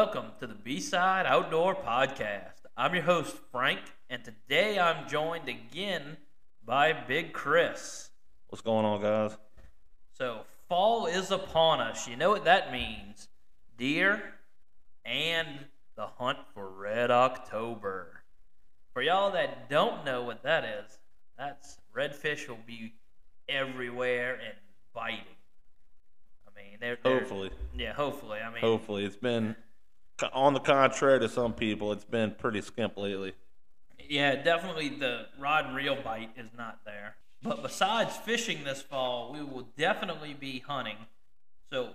welcome to the B Side Outdoor Podcast. I'm your host, Frank, and today I'm joined again by Big Chris. What's going on, guys? So, fall is upon us. You know what that means deer and the hunt for Red October. For y'all that don't know what that is, that's redfish will be everywhere and biting. I mean, they're, they're Hopefully, yeah, hopefully. I mean, hopefully it's been on the contrary to some people. It's been pretty skimp lately. Yeah, definitely the rod and reel bite is not there. But besides fishing this fall, we will definitely be hunting. So,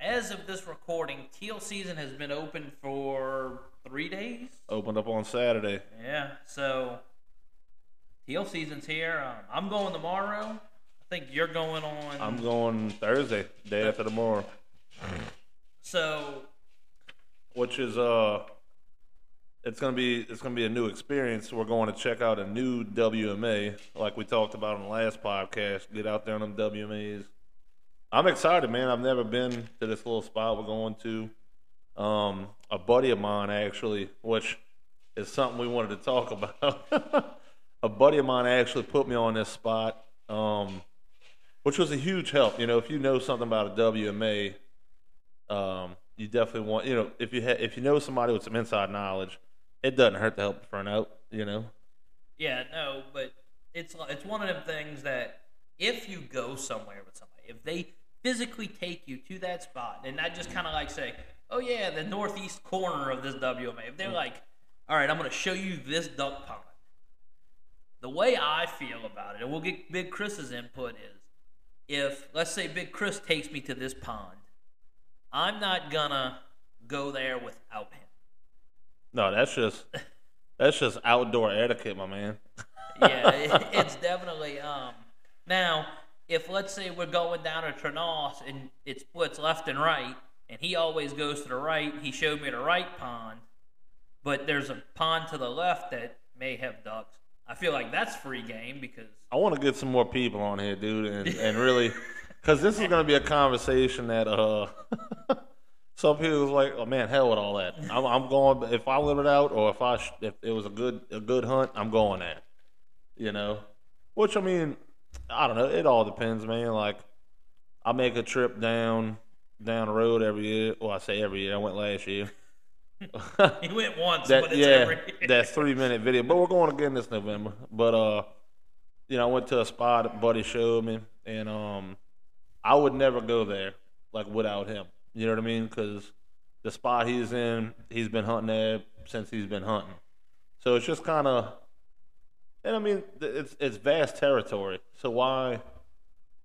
as of this recording, teal season has been open for three days. Opened up on Saturday. Yeah, so teal season's here. Um, I'm going tomorrow. I think you're going on. I'm going Thursday, day after tomorrow, So, which is uh, it's gonna be it's gonna be a new experience. We're going to check out a new WMA, like we talked about on the last podcast. Get out there on them WMAs. I'm excited, man. I've never been to this little spot we're going to. Um, a buddy of mine actually, which is something we wanted to talk about. a buddy of mine actually put me on this spot, um, which was a huge help. You know, if you know something about a WMA, um, you definitely want. You know, if you ha- if you know somebody with some inside knowledge, it doesn't hurt to help a friend out. You know. Yeah, no, but it's it's one of them things that if you go somewhere with somebody, if they physically take you to that spot, and not just kind of like say, "Oh yeah, the northeast corner of this WMA," if they're mm-hmm. like, "All right, I'm going to show you this duck pond," the way I feel about it, and we'll get Big Chris's input is, if let's say Big Chris takes me to this pond, I'm not gonna go there without him. No, that's just that's just outdoor etiquette, my man. yeah, it, it's definitely. Um, now, if let's say we're going down to Trenos and it splits left and right, and he always goes to the right, he showed me the right pond, but there's a pond to the left that may have ducks. I feel like that's free game because I want to get some more people on here, dude, and, and really, because this is going to be a conversation that uh, some people was like, "Oh man, hell with all that." I'm, I'm going if I live it out, or if I sh- if it was a good a good hunt, I'm going there. You know, which I mean, I don't know. It all depends, man. Like, I make a trip down down the road every year. Well, I say every year. I went last year. he went once, that but it's yeah, every. that three minute video. But we're going again this November. But uh, you know, I went to a spot a buddy showed me, and um, I would never go there like without him. You know what I mean? Because the spot he's in, he's been hunting there since he's been hunting. So it's just kind of, and I mean, it's it's vast territory. So why,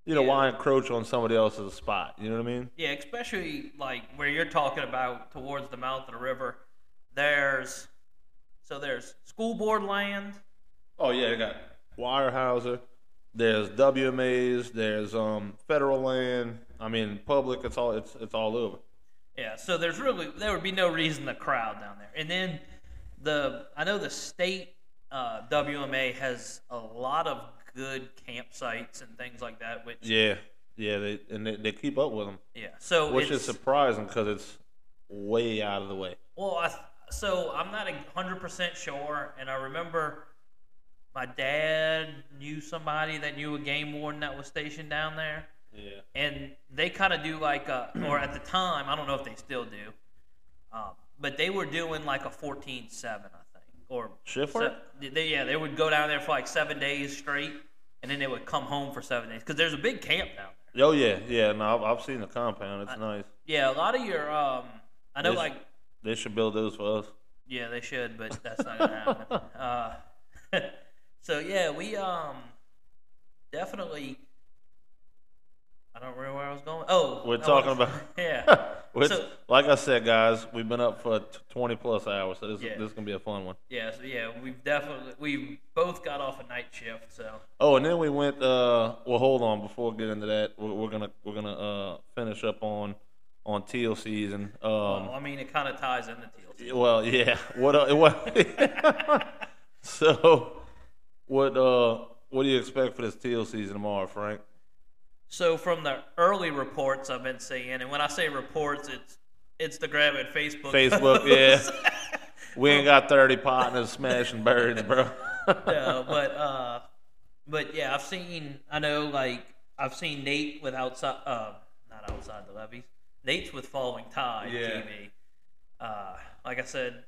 you know, Yeah. why encroach on somebody else's spot? You know what I mean? Yeah, especially like where you're talking about towards the mouth of the river. There's so there's school board land. Oh yeah, they got Weyerhaeuser. There's WMAs. There's um federal land. I mean, public. It's all it's it's all over. Yeah, so there's really there would be no reason to crowd down there. And then the I know the state uh, WMA has a lot of good campsites and things like that. Which Yeah, yeah. They and they, they keep up with them, yeah, so which is surprising because it's way out of the way. well, I, so I'm not hundred percent sure, and I remember my dad knew somebody that knew a game warden that was stationed down there. Yeah. and they kind of do like a, or at the time, I don't know if they still do, um, but they were doing like a 14-7, I think, or Shift work? se- they, yeah, they would go down there for like seven days straight, and then they would come home for seven days because there's a big camp down there. Oh yeah, yeah. No, I've, I've seen the compound. It's nice. Yeah, a lot of your, um, I know, Yes. like, They should build those for us. yeah, they should, but that's not gonna happen. uh, so yeah, we um definitely. I don't remember where I was going. Oh, We're talking was- about- yeah. Which, So- like I said, guys, we've been up for 20 plus hours, so this Yeah. this is gonna be a fun one. Yeah, so yeah, we've definitely we both got off a night shift, so Oh, and then we went. Uh, well, hold on. Before we get into that, we're, we're gonna we're gonna uh, finish up on on teal season. Um, well, I mean it kind of ties into teal. season. well, yeah. What? Uh, what? so, what? Uh, what do you expect for this teal season tomorrow, Frank? So from the early reports I've been seeing, and when I say reports, it's Instagram and Facebook. Facebook, posts. yeah. We ain't got thirty partners smashing birds, bro. no, but uh, but yeah, I've seen. I know, like I've seen Nate with outside, uh, not outside the levees. Nate's with falling tide. Yeah. TV. Uh, like I said,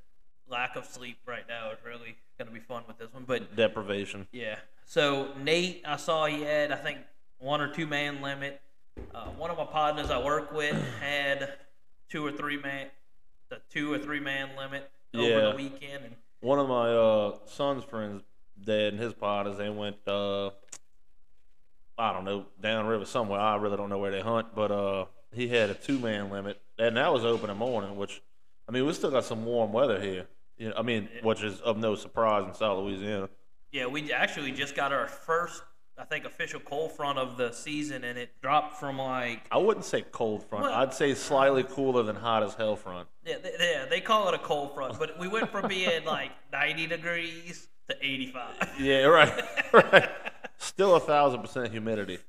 lack of sleep right now is really gonna be fun with this one. But Deprivation. yeah, so Nate, I saw he had I think one or two man limit. Uh, one of my partners I work with had two or three man, the two or three man limit over Yeah. the weekend, and One of my uh, son's friends, dad and his partners, they went. Uh, I don't know downriver somewhere. I really don't know where they hunt, but uh, he had a two man limit, and that was open in the morning. Which, I mean, we still got some warm weather here. You know, I mean, which is of no surprise in South Louisiana. Yeah, we actually just got our first, I think, official cold front of the season, and it dropped from like I wouldn't say cold front. Well- I'd say slightly cooler than hot as hell front. yeah, they, yeah, they call it a cold front, but we went from being like 90 degrees to 85. Yeah, right, right. Still a thousand percent humidity.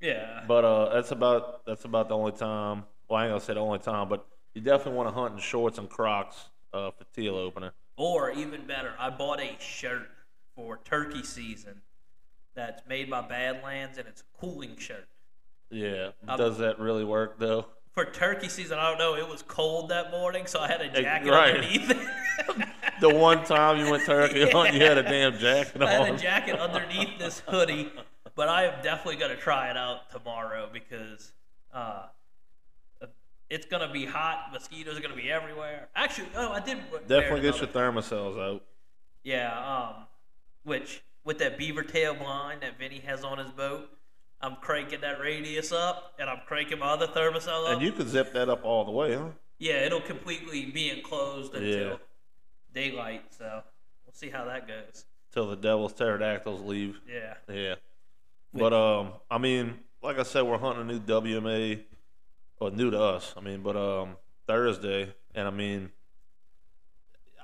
Yeah, But uh, that's about that's about the only time. Well, I ain't gonna say the only time, but you definitely want to hunt in shorts and Crocs uh, for teal opener. or even better, I bought a shirt for turkey season that's made by Badlands, and it's a cooling shirt. Yeah, Um, does that really work though? For turkey season, I don't know. It was cold that morning, so I had a jacket right. underneath it. The one time you went turkey hunting, you had a damn jacket I had a jacket underneath this hoodie, but I am definitely gonna try it out tomorrow because uh, it's gonna be hot. Mosquitoes are gonna be everywhere. Actually, oh, I did Definitely get your Thermacells out. yeah. Um, which with that beaver tail blind that Vinny has on his boat, I'm cranking that radius up and I'm cranking my other Thermacell up. And you can zip that up all the way, huh? yeah, it'll completely be enclosed until Yeah. daylight. So we'll see how that goes. Till the devil's pterodactyls leave. Yeah. Yeah. But um, I mean, like I said, we're hunting a new WMA, or new to us. I mean, but um, Thursday, and I mean,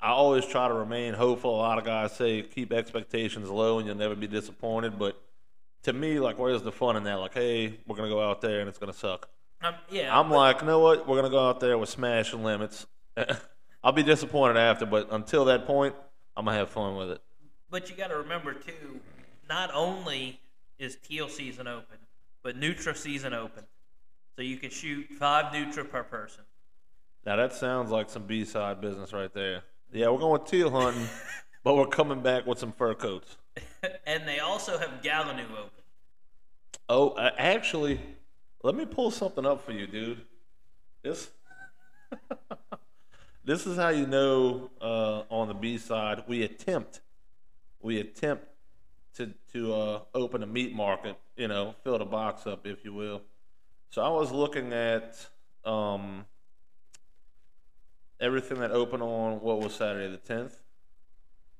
I always try to remain hopeful. A lot of guys say keep expectations low and you'll never be disappointed. But to me, like, where's the fun in that? Like, hey, we're gonna go out there and it's gonna suck. Um, yeah. I'm but- like, you know what? We're gonna go out there with smashing limits. I'll be disappointed after, but until that point, I'm gonna have fun with it. But you got to remember too, not only is teal season open, but nutria season open. So you can shoot five nutria per person. Now that sounds like some B side business right there. Yeah, we're going teal hunting, but we're coming back with some fur coats. and they also have gallinule open. Oh, uh, actually, let me pull something up for you, dude. This, this is how you know uh, on the B side we attempt, we attempt to to uh, open a meat market. You know, fill the box up, if you will. So I was looking at um, everything that opened on what was Saturday the tenth.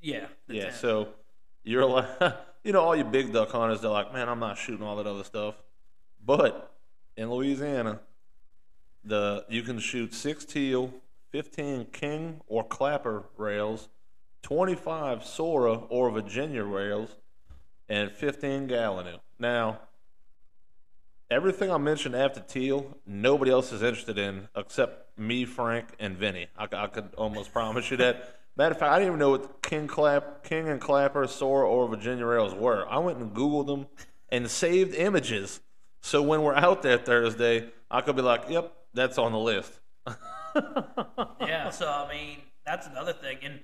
Yeah. the Yeah, 10. so you're like, you know, all you big duck hunters, they're like, man, I'm not shooting all that other stuff. But in Louisiana, the you can shoot six teal, 15 king or clapper rails, 25 Sora or Virginia rails, and 15 gallinule. Now, everything I mentioned after teal, nobody else is interested in except me, Frank, and Vinny. I, I could almost promise you that. Matter of fact, I didn't even know what King Clap, King and Clapper, Sora, or Virginia rails were. I went and Googled them and saved images. So when we're out there Thursday, I could be like, "Yep, that's on the list." yeah, so I mean, that's another thing. And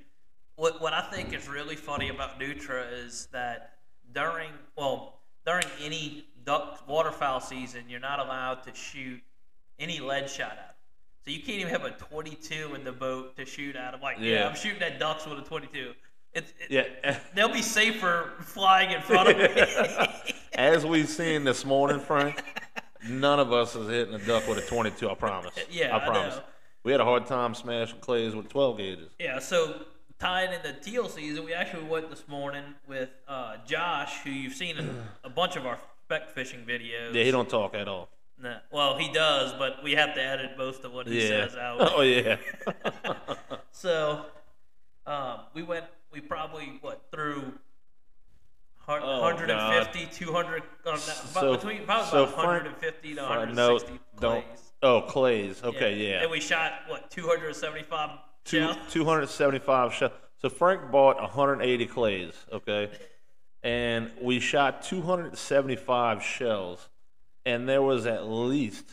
what what I think is really funny about nutria is that during well during any duck waterfowl season, you're not allowed to shoot any lead shot at 'em. So you can't even have a 22 in the boat to shoot at them. Like, yeah, Yeah. I'm shooting at ducks with a 22. It's it, Yeah. they'll be safer flying in front of me. As we've seen this morning, Frank, none of us is hitting a duck with a 22. I promise. Yeah, I I promise. know. We had a hard time smashing clays with 12 gauges. Yeah, so tying in the teal season, we actually went this morning with uh, Josh, who you've seen in a bunch of our spec fishing videos. Yeah, he don't talk at all. Nah, well, he does, but we have to edit most of what he Yeah. says out. Oh yeah. so um, we went, we probably what through hun- Oh, 150, 200, uh, no, about So- between probably so about Frank- 150 to 160 no, don't Oh, clays. Okay, yeah. And we shot what 275 Two, shells. 275 shells. So Frank bought 180 clays, okay? And we shot 275 shells. And there was at least,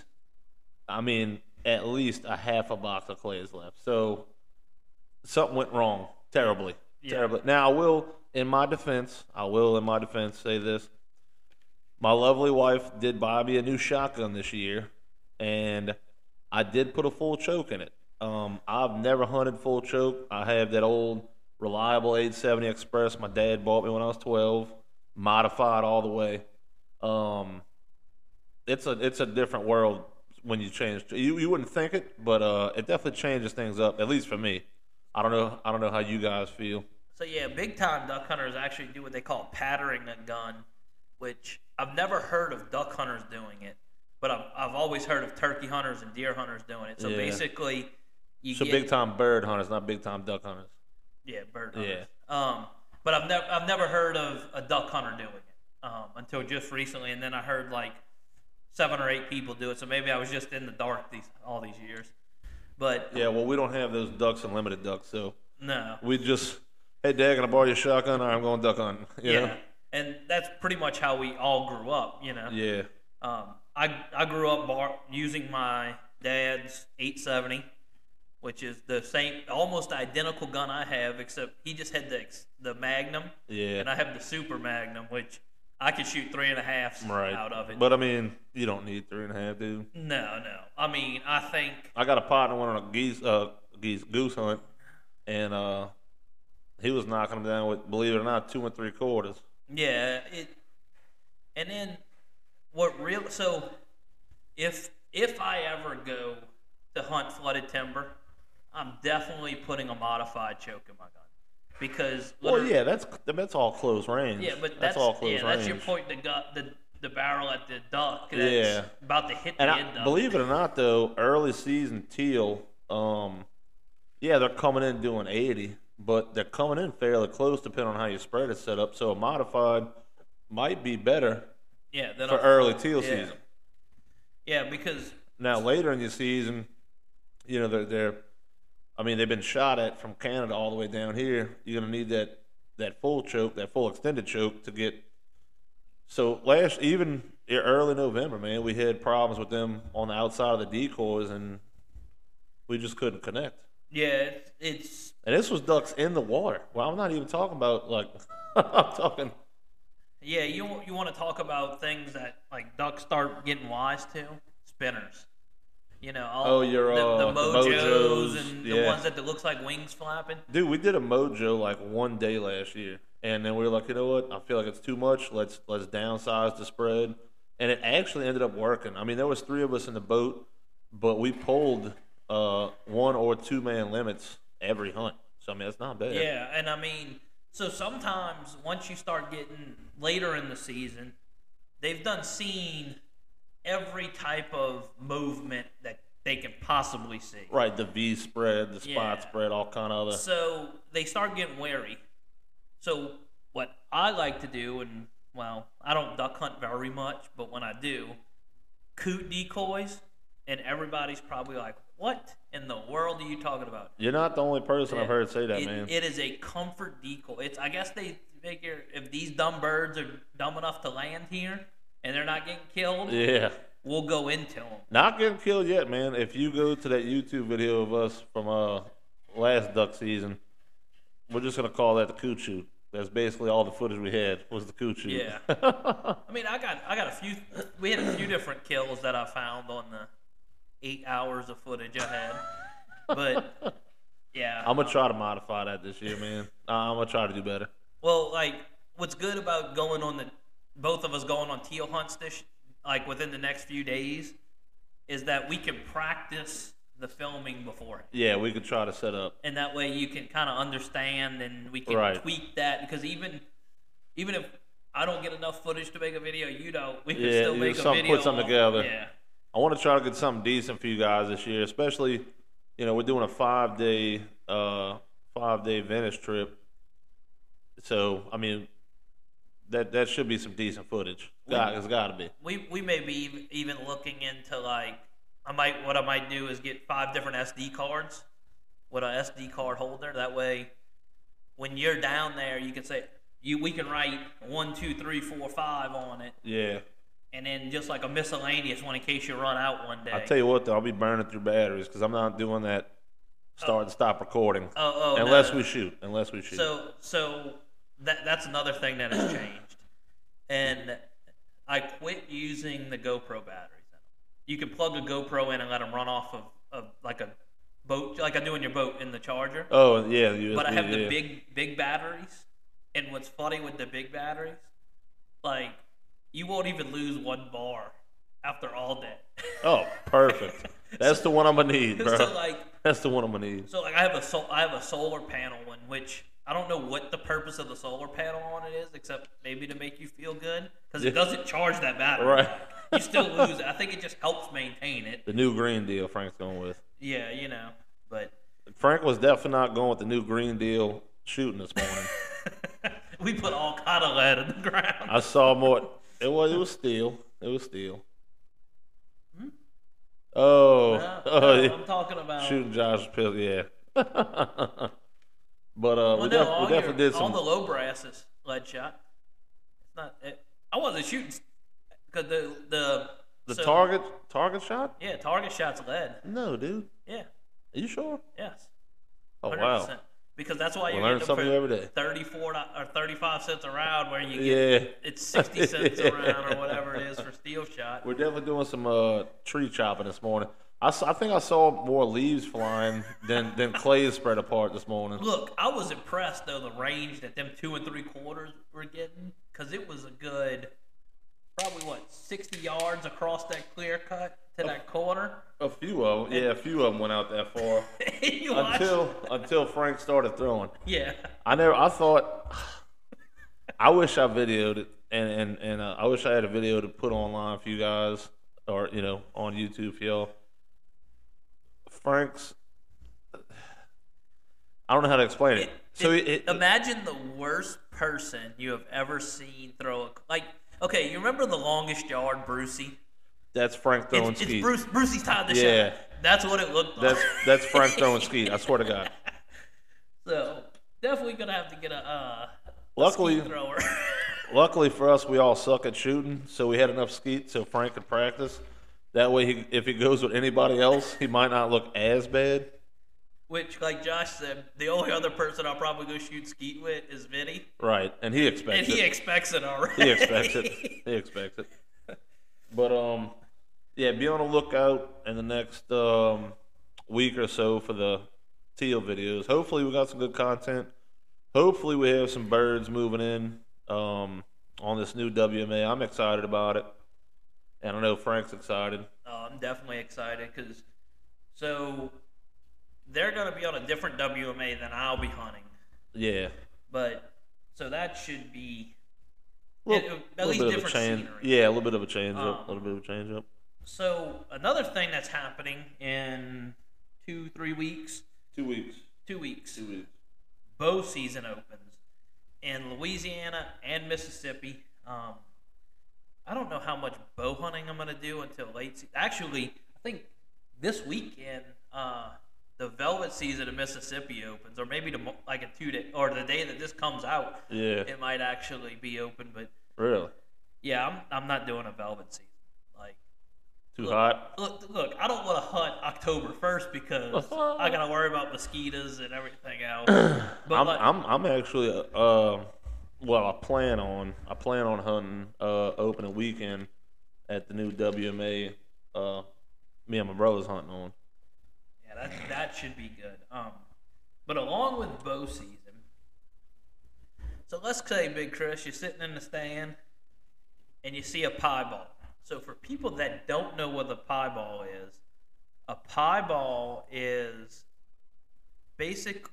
I mean, at least a half a box of clays left. So something went wrong terribly. Yeah. Terribly. Now, I will, in my defense, I will, in my defense, say this. My lovely wife did buy me a new shotgun this year, and I did put a full choke in it. Um, I've never hunted full choke. I have that old reliable 870 Express my dad bought me when I was 12, modified all the way. Um, it's a it's a different world when you change. You you wouldn't think it, but uh, it definitely changes things up. At least for me. I don't know. I don't know how you guys feel. So yeah, big time duck hunters actually do what they call pattering a gun, which I've never heard of duck hunters doing it, but I've, I've always heard of turkey hunters and deer hunters doing it. So Yeah. basically, you So get big time bird hunters, not big time duck hunters. Yeah bird hunters. Um, but I've never I've never heard of a duck hunter doing it um, until just recently, and then I heard like seven or eight people do it. So maybe I was just in the dark these all these years. But Yeah, well, we don't have those ducks and limited ducks, so no, we just, hey, Dad, can I borrow your shotgun? Right, I'm going duck hunting. You yeah, know? and that's pretty much how we all grew up. You know. Yeah. Um, I I grew up bar- using my dad's 870, which is the same, almost identical gun I have, except he just had the the Magnum, Yeah. and I have the Super Magnum, which I could shoot three and a half right. out of it. But I mean, you don't need three and a half, dude. no, no. I mean, I think I got a partner went on a geese, uh, geese goose hunt, and uh, he was knocking them down with, believe it or not, two and three quarters. yeah, it. And then what real so if if I ever go to hunt flooded timber, I'm definitely putting a modified choke in my gun because Well, yeah, that's that's all close range. Yeah, but that's, that's, all close yeah, range. that's your point. The gut, the the barrel at the duck. That's Yeah. about to hit the And end I, of believe it. or not, though, early season teal, um, yeah, they're coming in doing 80, but they're coming in fairly close depending on how your spread is set up. So a modified might be better Yeah, then for early teal yeah. season. Yeah, because Now later in your season, you know they're, they're, I mean they've been shot at from Canada all the way down here. You're gonna need that that full choke, that full extended choke to get. So last even early November, man, we had problems with them on the outside of the decoys, and we just couldn't connect. yeah, it's, it's And this was ducks in the water. Well, I'm not even talking about like I'm talking. yeah. You you want to talk about things that like ducks start getting wise to spinners. You know, all Oh, your, the, uh, the the mojos, mojos, and the ones that looks like wings flapping. Dude, we did a mojo like one day last year, and then we were like, you know what? I feel like it's too much. Let's let's downsize the spread, and it actually ended up working. I mean, there was three of us in the boat, but we pulled uh, one or two man limits every hunt. So I mean, that's not bad. Yeah, and I mean, so sometimes once you start getting later in the season, they've done seen every type of movement that they can possibly see. Right, the V spread, the spot Yeah. spread, all kind of other. So they start getting wary. So what I like to do, and well, I don't duck hunt very much, but when I do, coot decoys, and everybody's probably like, "What in the world are you talking about?" You're not the only person I've heard say that, It- man. It is a comfort decoy. It's I guess they figure if these dumb birds are dumb enough to land here and they're not getting killed, yeah. we'll go into them. Not getting killed yet, man. If you go to that YouTube video of us from uh last duck season, we're just gonna call that the coochoo. That's basically all the footage we had was the coochoo. Yeah. I mean, I got I got a few. We had a few different kills that I found on the eight hours of footage I had, but yeah. I'm gonna try to modify that this year, man. I'm gonna try to do better. Well, like, what's good about going on the both of us going on teal hunts this like within the next few days is that we can practice the filming beforehand. Yeah, we could try to set up. and that way you can kind of understand and we can Right. tweak that because even even if I don't get enough footage to make a video, you don't. We can Yeah, still make a some- video. put something together. Yeah, I want to try to get something decent for you guys this year, especially, you know, we're doing a five day, uh, five day Venice trip. So, I mean, that that should be some decent footage. God, it's got to be. we we may be even looking into like I might what I might do is get five different SD cards with a SD card holder. That way, when you're down there, you can say you we can write one, two, three, four, five on it, Yeah. and then just like a miscellaneous one in case you run out one day. I tell you what, though, I'll be burning through batteries because I'm not doing that oh. start and stop recording oh, oh, unless no. we shoot. Unless we shoot. So so that that's another thing that has changed, and I quit using the GoPro batteries. You can plug a GoPro in and let them run off of, of like a boat, like I do in your boat in the charger. oh yeah, USB, but I have the yeah. big big batteries, and what's funny with the big batteries, like you won't even lose one bar after all day. Oh, perfect. That's the one I'm gonna need, bro. so like That's the one I'm gonna need. So like I have a sol- I have a solar panel one, which I don't know what the purpose of the solar panel on it is, except maybe to make you feel good, because it doesn't charge that battery. Right. You still lose it. I think it just helps maintain it. The new green deal Frank's going with. Yeah, you know. But Frank was definitely not going with the new green deal shooting this morning. we put all kind of lead in the ground. I saw more. It was it was steel. It was steel. Hmm? Oh, No, oh no, yeah. I'm talking about. shooting Josh's Pill. Yeah. but uh, Well, we, no, def- we definitely your, did all some. the low brasses lead shot. It's not. It, I wasn't shooting because the the the so- target target shot? Yeah, target shot's lead. No, dude. Yeah. Are you sure? Yes. Oh 100%. wow. Because that's why you're learn getting something every day. 34 or 35 cents a round where you get Yeah. it's 60 cents a round or whatever it is for steel shot. We're definitely doing some uh, tree chopping this morning. I, s- I think I saw more leaves flying than than clays spread apart this morning. Look, I was impressed though the range that them two and three quarters were getting because it was a good, probably what 60 yards across that clear cut to that corner. A few of them, yeah, a few of them went out that far until until Frank started throwing. yeah, I never. I thought. I wish I videoed it, and and and uh, I wish I had a video to put online for you guys, or you know, on YouTube for y'all. Frank's. I don't know how to explain it. It- so it- it, imagine the worst person you have ever seen throw a like. Okay, you remember the longest yard, Brucey? that's Frank throwing It's, it's skeet. Bruce. Brucey's tied the Yeah. shot. That's what it looked like. That's that's Frank throwing skeet. I swear to God. so definitely gonna have to get a, uh, a Luckily, skeet thrower. luckily for us, we all suck at shooting, so we had enough skeet so Frank could practice. That way, he, if he goes with anybody else, he might not look as bad. Which, like Josh said, the only other person I'll probably go shoot skeet with is Vinny, Right, and he expects it. and he expects it already. he expects it. He expects it. But um, yeah, be on the lookout in the next um week or so for the teal videos. Hopefully, we got some good content. Hopefully, we have some birds moving in um on this new WMA. I'm excited about it, and I know Frank's excited. Oh, I'm definitely excited because so they're gonna be on a different WMA than I'll be hunting, Yeah, but so that should be little, It- at little least bit of a different change. scenery. Yeah, a little bit of a change up. Um, A little bit of a change up. So another thing that's happening in two, three weeks, Two weeks. two weeks, Two weeks. bow season opens in Louisiana and Mississippi. Um, I don't know how much bow hunting I'm gonna do until late. Se- Actually, I think this weekend uh, the velvet season in Mississippi opens, or maybe the like a two day or the day that this comes out, Yeah, it might actually be open. But really. yeah, I'm I'm not doing a velvet season. Like Too Look, hot. Look, look, I don't want to hunt October first because I gotta worry about mosquitoes and everything else. But I'm, like, I'm I'm actually uh well I plan on I plan on hunting uh opening weekend at the new WMA uh me and my brother's hunting on. yeah, that that should be good. Um, but along with bow season, so let's say, Big Chris, you're sitting in the stand and you see a piebald. So for people that don't know what a piebald is, a piebald is basic.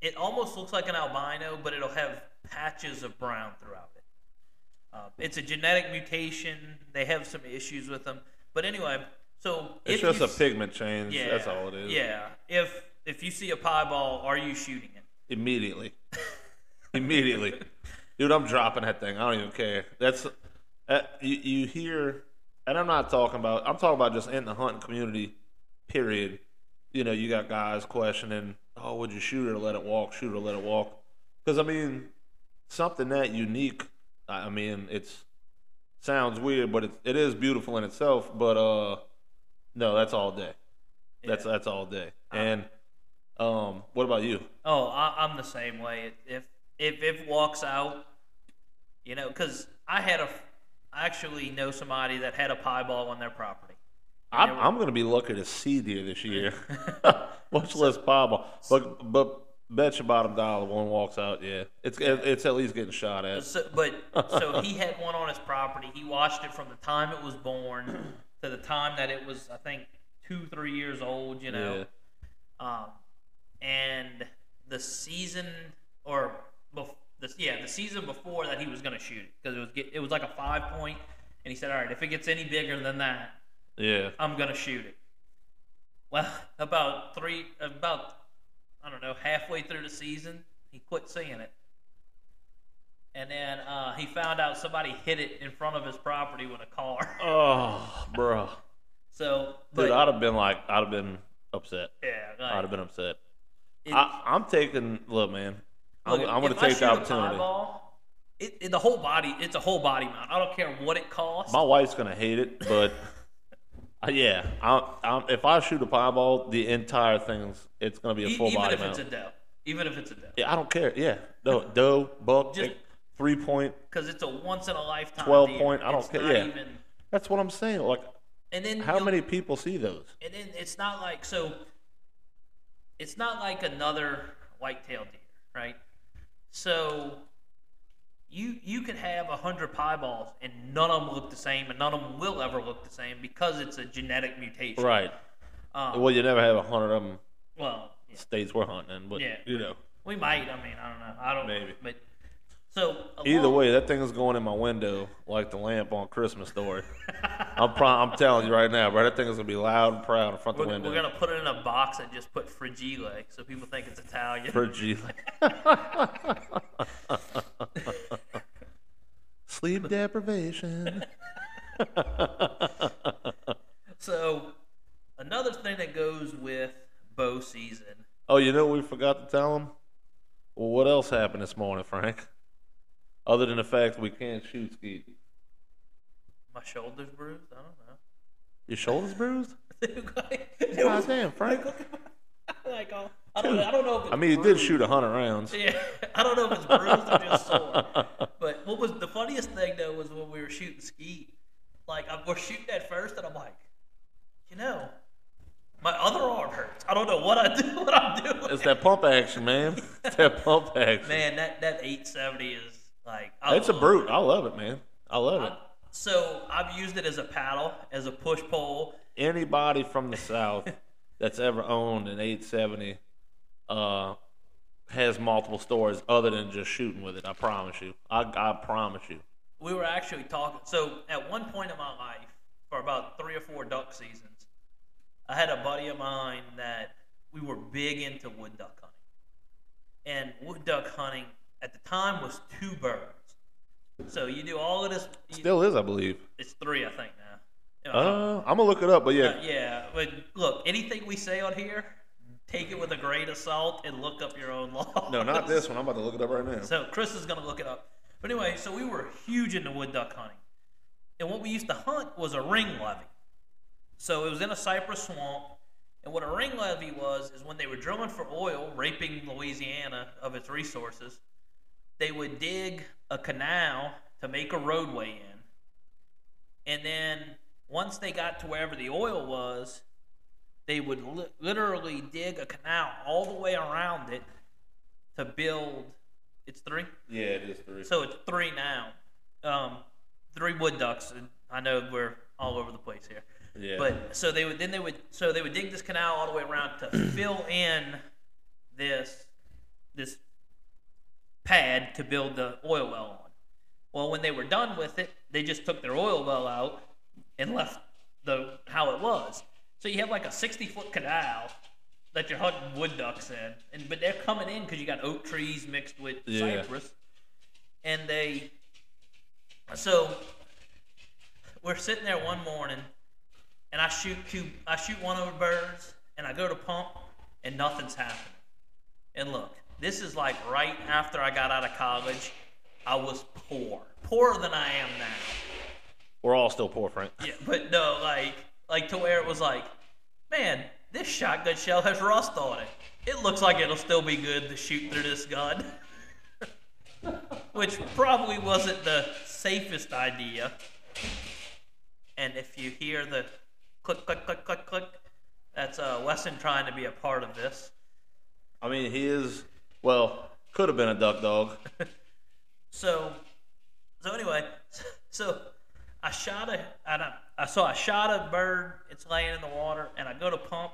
It, almost looks like an albino, but it'll have patches of brown throughout it. Um, it's a genetic mutation. They have some issues with them, but anyway. So It's just a a s- pigment change. Yeah, That's all it is. Yeah. If if you see a piebald, are you shooting it? Immediately. Immediately. Dude, I'm dropping that thing. I don't even care. That's uh, you, you hear and I'm not talking about. I'm talking about just in the hunting community. Period. You know, you got guys questioning, "Oh, would you shoot it or let it walk? Shoot it or let it walk?" Because I mean, something that unique. I mean, it's sounds weird, but it, it is beautiful in itself. But uh, no, that's all day. That's Yeah. that's all day. And um, what about you? Oh, I, I'm the same way. If if if walks out, you know, because I had a, I actually know somebody that had a piebald on their property. I'm, I'm going to be lucky to see deer this year, much less piebald. But but bet your bottom dollar one walks out. Yeah, it's it's at least getting shot at. So, but so he had one on his property. He watched it from the time it was born to the time that it was, I think, two, three years old. You know, um, and the season or bef- the, yeah, the season before that he was going to shoot it because it was it was like a five point, and he said, all right, if it gets any bigger than that, Yeah, I'm gonna shoot it. Well, about three, about I don't know, halfway through the season, he quit seeing it, and then uh, he found out somebody hit it in front of his property with a car. Oh, bro, So, but dude, I'd have been like, I'd have been upset. yeah, like, I'd have been upset. it- I, I'm taking. Look, man, I'm, I'm going to take the opportunity. it, it, the whole body, it's a whole body mount. I don't care what it costs. My wife's going to hate it, but uh, yeah, I'm, I'm, if I shoot a piebald, the entire thing's it's going to be a full ball. even body if mount. it's a doe, even if it's a doe, yeah, I don't care. Yeah, no, doe, buck, Just- three point. because it's a once in a lifetime. 12 deer. point, I don't It's care, not yeah. Even, That's what I'm saying. Like, and then how you'll- many people see those? And then it's not like so. It's not like another white-tailed deer, right? So you you could have a hundred piebalds and none of them look the same, and none of them will ever look the same because it's a genetic mutation. Right. Um, Well, you never have a hundred of them well, yeah, states we're hunting in, but Yeah. you know. we might. I mean, I don't know. I don't. Maybe. But so Either way, that thing is going in my window like the lamp on Christmas Story. I'm pro- I'm telling you right now, bro. That thing is gonna be loud and proud in front of the window. we're gonna put it in a box and just put fragile so people think it's Italian. G. Sleep deprivation. so another thing that goes with bow season Oh, you know what we forgot to tell them? Well, what else happened this morning, Frank? Other than the fact we can't shoot skeet. My shoulders bruised. I don't know. Your shoulders bruised? know. it God was damn, Frank. like oh, I don't. I don't know if it's I mean, you did shoot a hundred rounds. Yeah, I don't know if it's bruised or just sore. But what was the funniest thing though was when we were shooting ski. Like I, we're shooting at first, and I'm like, you know, my other arm hurts. I don't know what I do. What I'm doing. It's that pump action, man. It's that pump action. Man, that that 870 is like. I It's a brute. it. I love it, man. I love it. So I've used it as a paddle, as a push pole. Anybody from the South that's ever owned an 870 uh, has multiple stories other than just shooting with it. I promise you. I, I promise you. we were actually talking. So at one point in my life, for about three or four duck seasons, I had a buddy of mine that we were big into wood duck hunting. And wood duck hunting at the time was two birds. So you do all of this. You, Still is, I believe. it's three, I think now. Uh, I'm gonna look it up, but yeah, Uh, yeah, but look, anything we say on here, take it with a grain of salt and look up your own law. no, not this one. I'm about to look it up right now. So Chris is gonna look it up. But anyway, so we were huge into wood duck hunting, and what we used to hunt was a ring levee. So it was in a cypress swamp, and what a ring levee was is when they were drilling for oil, raping Louisiana of its resources, they would dig a canal to make a roadway in, and then once they got to wherever the oil was, they would li- literally dig a canal all the way around it to build. It's three. Yeah, it is three. So it's three now. Um, three wood ducks. And I know we're all over the place here. yeah, But so they would then they would so they would dig this canal all the way around to fill in this this pad to build the oil well on. Well, when they were done with it, they just took their oil well out and left the how it was. So you have like a 60 foot canal that you're hunting wood ducks in, and but they're coming in because you got oak trees mixed with Yeah. cypress, and they so we're sitting there one morning, and I shoot two. I shoot one of the birds, and I go to pump, and nothing's happening. And look, this is like right after I got out of college. I was poor, poorer than I am now. We're all still poor, Frank. Yeah, but no, like, like to where it was like, man, this shotgun shell has rust on it. It looks like it'll still be good to shoot through this gun. Which probably wasn't the safest idea. And if you hear the click, click, click, click, click, that's uh, Wesson trying to be a part of this. I mean, he is well, could have been a duck dog. So, so anyway, so I shot a, I, I saw I shot a bird. It's laying in the water, and I go to pump,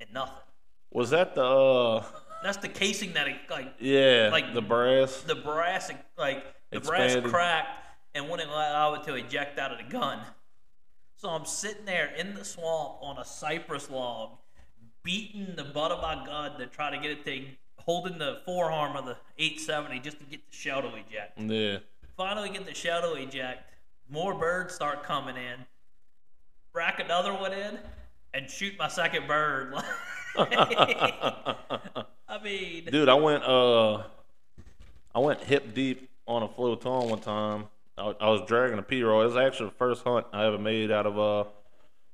and nothing. Was that the uh, That's the casing that it, like yeah, Like- the brass? the brass, like the brass cracked and wouldn't allow it to eject out of the gun. So I'm sitting there in the swamp on a cypress log, beating the butt of my gun to try to get it to holding the forearm of the 870 just to get the shell to eject. Yeah. Finally get the shell to eject. More birds start coming in. Rack another one in and shoot my second bird. I mean, Dude, I went uh, I went hip deep on a flotant one time. I, I was dragging a pirogue. It was actually the first hunt I ever made out of uh,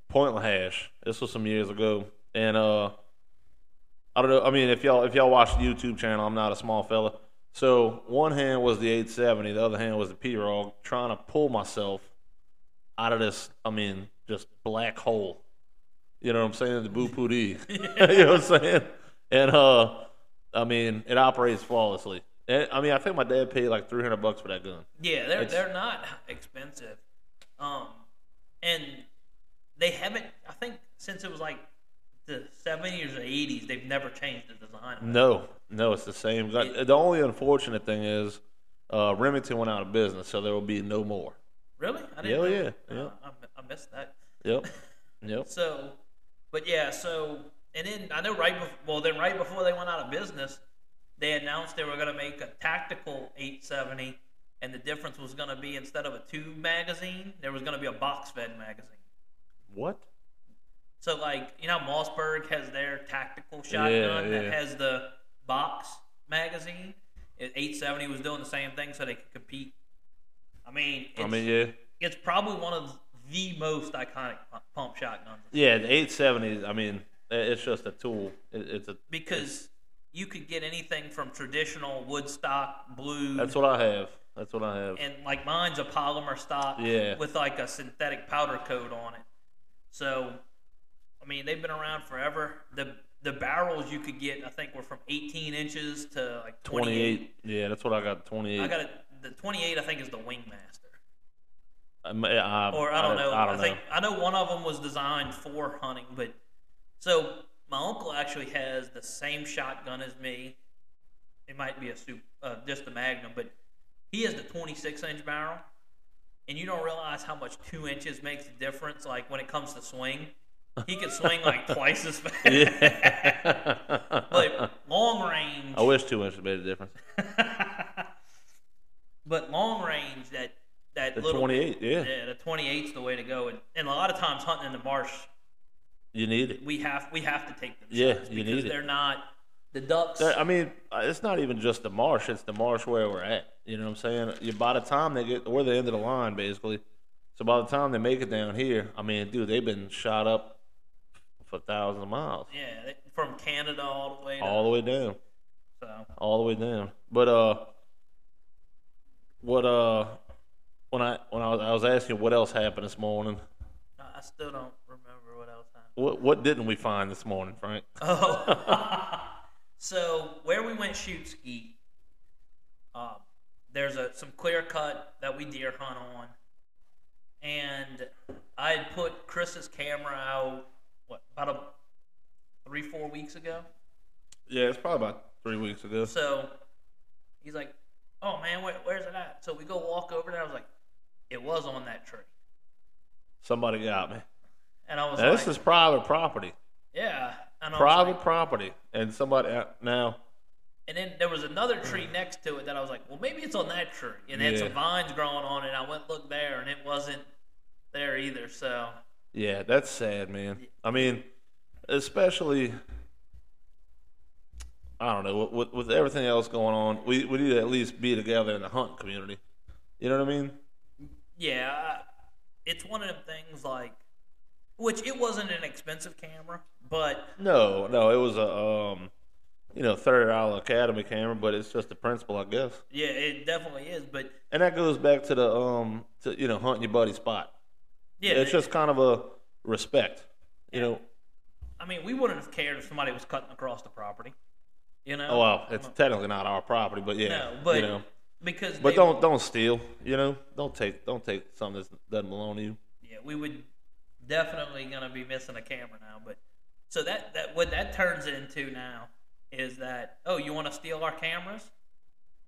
Pointe à la Hache. This was some years ago, and uh, I don't know. I mean, if y'all if y'all watch the YouTube channel, I'm not a small fella. So one hand was the 870, the other hand was the pirogue, trying to pull myself out of this. I mean, just black hole. You know what I'm saying? The boo pootie. you know what I'm saying? And uh, I mean, it operates flawlessly. And, I mean, I think my dad paid like 300 bucks for that gun. Yeah, they're It's- they're not expensive, um, and they haven't. I think since it was like the seventies or eighties, they've never changed the design. No, no, it's the same. It- the only unfortunate thing is uh, Remington went out of business, so there will be no more. Really? I Hell know. yeah, Uh, yeah. I, I missed that. Yep, yep. So, but yeah, so and then I know right before well, then right before they went out of business, they announced they were going to make a tactical 870, and the difference was going to be instead of a tube magazine, there was going to be a box fed magazine. What? So like you know, Mossberg has their tactical shotgun that yeah. has the box magazine. It- 870 was doing the same thing, so they could compete. I mean, it's, I mean, yeah, it's probably one of the most iconic pump shotguns yeah. The 870. I mean, it's just a tool. It, it's a. because you could get anything from traditional wood stock, blue, That's what I have. That's what I have. and like mine's a polymer stock Yeah. with like a synthetic powder coat on it. So, I mean, they've been around forever. The the barrels you could get, I think, were from 18 inches to like 28. 28. Yeah, that's what I got. 28. I got it. The 28, I think, is the Wingmaster, I'm- I, or I don't know. I don't think know. I know one of them was designed for hunting, but so my uncle actually has the same shotgun as me. It might be a soup, uh, just a Magnum, but he has the 26 inch barrel, and you don't realize how much two inches makes a difference. Like when it comes to swing, he could swing like twice as fast. Yeah. but long range, I wish two inches made a difference. but long range that that The little 28, yeah. yeah, the 28's the way to go. And, and a lot of times hunting in the marsh, You need it. we have we have to take them Yeah, you because need it. they're not the ducks. That- I mean, uh, it's not even just the marsh; it's the marsh where we're at. You know what I'm saying? You, by the time they get, we're the end of the line, basically. So by the time they make it down here, I mean, dude, they've been shot up for thousands of miles, yeah, they, from Canada all the way. To, all the way down, So all the way down. But uh, what uh, when I when I was, I was asking what else happened this morning, I I still don't remember what else happened. what what didn't we find this morning, Frank? Oh, so where we went shoot ski, um, there's a some clear cut that we deer hunt on, and I had put Chris's camera out what about a three four weeks ago. Yeah, it's probably about three weeks ago. So he's like, "Oh man, where, where's it at?" So we go walk over there. I was like, "It was on that tree," Somebody got me. and I was Now, like, this is private property. "Yeah." And I was private like, property and somebody uh, now And then there was another tree next to it that I was like, well, maybe it's on that tree. And it had some vines growing on it. And I went look there, and it wasn't there either. So, Yeah, that's sad, man. I mean, especially I don't know with, with everything else going on, we we need to at least be together in the hunt community. You know what I mean? yeah, it's one of them things like, which it wasn't an expensive camera, but No, no, it was a um, you know, thirty dollar Academy camera, but it's just the principle, I guess. yeah, it definitely is. But And that goes back to the um, to you know, hunting your buddy spot. Yeah, it's just kind of a respect. You know, I mean, we wouldn't have cared if somebody was cutting across the property. You know? oh well, it's technically not our property, but yeah, no, but you know. because But they- don't don't steal. You know, don't take don't take something that doesn't belong to you. Yeah, we would definitely gonna be missing a camera now. But so that that what that turns into now is that oh, you want to steal our cameras?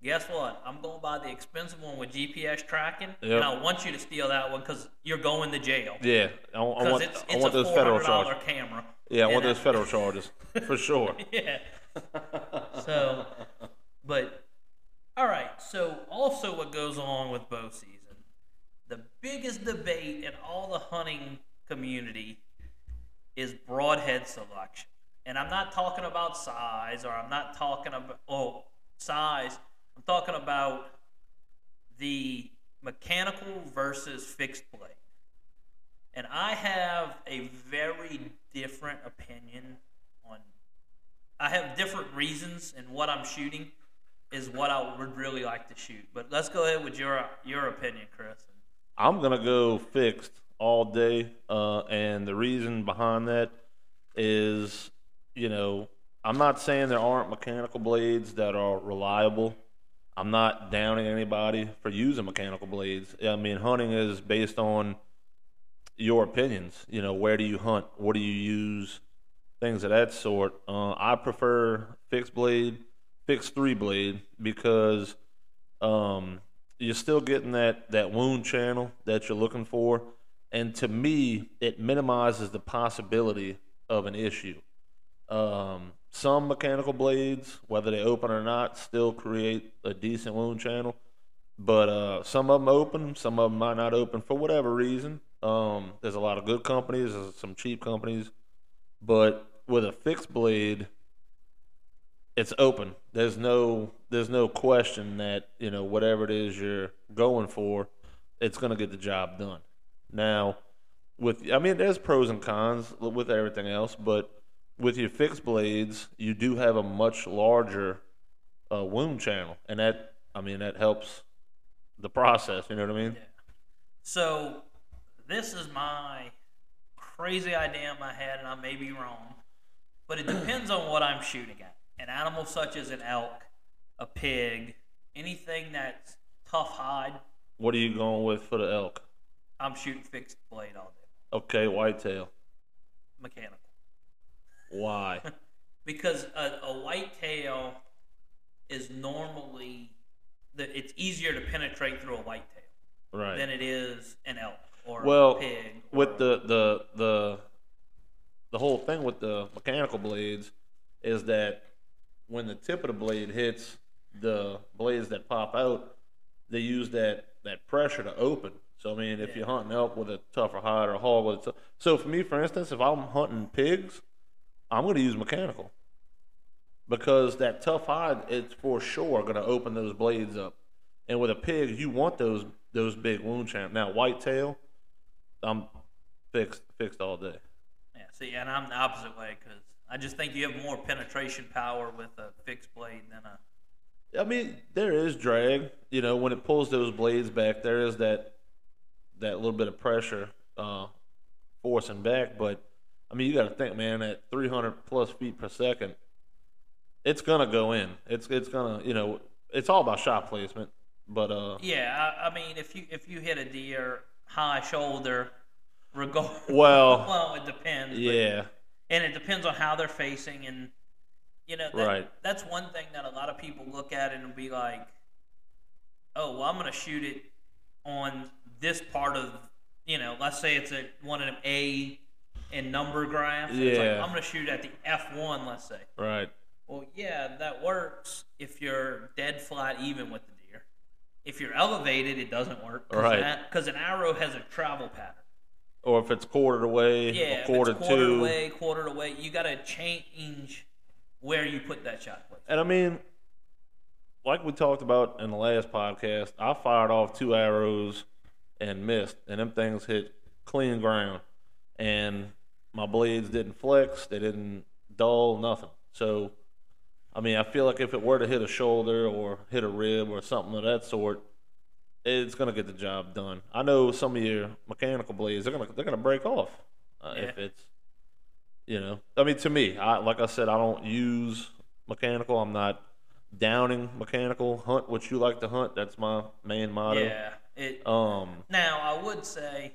Guess what? I'm going to buy the expensive one with GPS tracking, Yep. and I want you to steal that one because you're going to jail. Yeah, I, I Because want it's, I want a those four federal hundred dollar charges. camera. Yeah, I want And those federal charges for sure. yeah. So, but all right. So, also, what goes along with bow season? The biggest debate in all the hunting community is broadhead selection, and I'm not talking about size, or I'm not talking about oh size. I'm talking about the mechanical versus fixed blade. And I have a very different opinion on. I have different reasons, and what I'm shooting is what I would really like to shoot. But let's go ahead with your your opinion, Chris. I'm gonna go fixed all day, uh, and the reason behind that is, you know, I'm not saying there aren't mechanical blades that are reliable. I'm not downing anybody for using mechanical blades. I mean, hunting is based on your opinions. You know, where do you hunt? What do you use? Things of that sort. Uh, I prefer fixed blade, fixed three blade because um, you're still getting that that wound channel that you're looking for, and to me, it minimizes the possibility of an issue. Um, some mechanical blades, whether they open or not, still create a decent wound channel, but uh, some of them open, some of them might not open for whatever reason. Um, there's a lot of good companies, there's some cheap companies, but with a fixed blade, it's open. There's no there's no question that you know whatever it is you're going for, it's gonna get the job done. Now, with I mean, there's pros and cons with everything else, but with your fixed blades, you do have a much larger uh, wound channel, and that I mean that helps the process. You know what I mean? Yeah. So this is my crazy idea in my head, and I may be wrong, but it depends on what I'm shooting at. An animal such as an elk, a pig, anything that's tough hide, What are you going with for the elk? I'm shooting fixed blade all day, Okay, whitetail. mechanical. Why? because a, a whitetail is normally the, it's easier to penetrate through a whitetail right. than it is an elk or Well, a pig. with the the the the whole thing with the mechanical blades is that when the tip of the blade hits the blades that pop out, they use that that pressure to open. So I mean, if Yeah. you're hunting elk with a tougher hide or a hog with a t- so for me, for instance, if I'm hunting pigs, I'm going to use mechanical because that tough hide it's for sure going to open those blades up. And with a pig, you want those those big wound channels. Now whitetail, I'm fixed fixed all day. yeah, see, and I'm the opposite way because I just think you have more penetration power with a fixed blade than a. I mean, there is drag. You know, when it pulls those blades back, there is that that little bit of pressure uh, forcing back. But I mean, you got to think, man, at 300 plus feet per second, it's gonna go in. It's it's gonna, you know, it's all about shot placement. But uh, Yeah, I, I mean, if you if you hit a deer high shoulder, regard. Well, well, it depends. but- yeah, and it depends on how they're facing and you know that, Right. that's one thing that a lot of people look at and be like oh well i'm going to shoot it on this part of you know let's say it's a one of them a and number graphs and it's like Yeah. i'm going to shoot at the f1 let's say right. well yeah that works if you're dead flat even with the deer. If you're elevated, it doesn't work. Right. Because an arrow has a travel pattern. Or if it's quartered away, Yeah, or quartered if it's quartered two. away, quartered away, you got to change where you put that shot place. And I mean, like we talked about in the last podcast, I fired off two arrows and missed, and them things hit clean ground. And my blades didn't flex, they didn't dull, nothing. So, I mean, I feel like if it were to hit a shoulder or hit a rib or something of that sort, it's gonna get the job done. I know some of your mechanical blades they're gonna they're gonna break off uh, if it's you know. I mean, to me, I like I said, I don't use mechanical. I'm not downing mechanical. Hunt what you like to hunt. That's my main motto. Yeah. It, Um. Now, I would say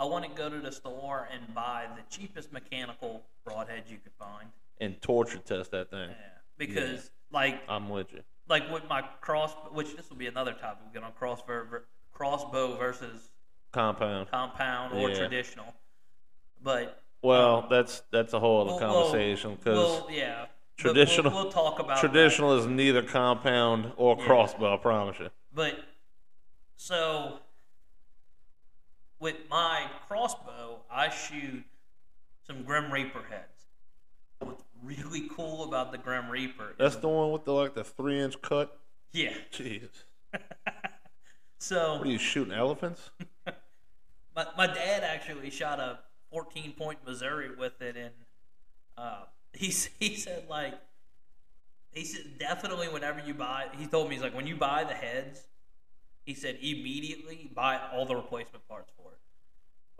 I want to go to the store and buy the cheapest mechanical broadhead you could find. And torture test that thing. Yeah. Because, like, I'm with you. like with my cross, which this will be another topic we get on cross ver- crossbow versus Compound. compound or Yeah. traditional. But Well, um, that's that's a whole other we'll- conversation because we'll- yeah, traditional- We'll, talk about traditional is neither compound or Yeah. crossbow. I promise you. But so with my crossbow, I shoot some Grim Reaper heads. What's really cool about the Grim Reaper? That's the one with the like the three inch cut. yeah. Jeez. So What are you shooting elephants? my, my dad actually shot a 14 point Missouri with it, and uh, he he said like he said definitely whenever you buy, he told me he's like when you buy the heads, he said immediately buy all the replacement parts.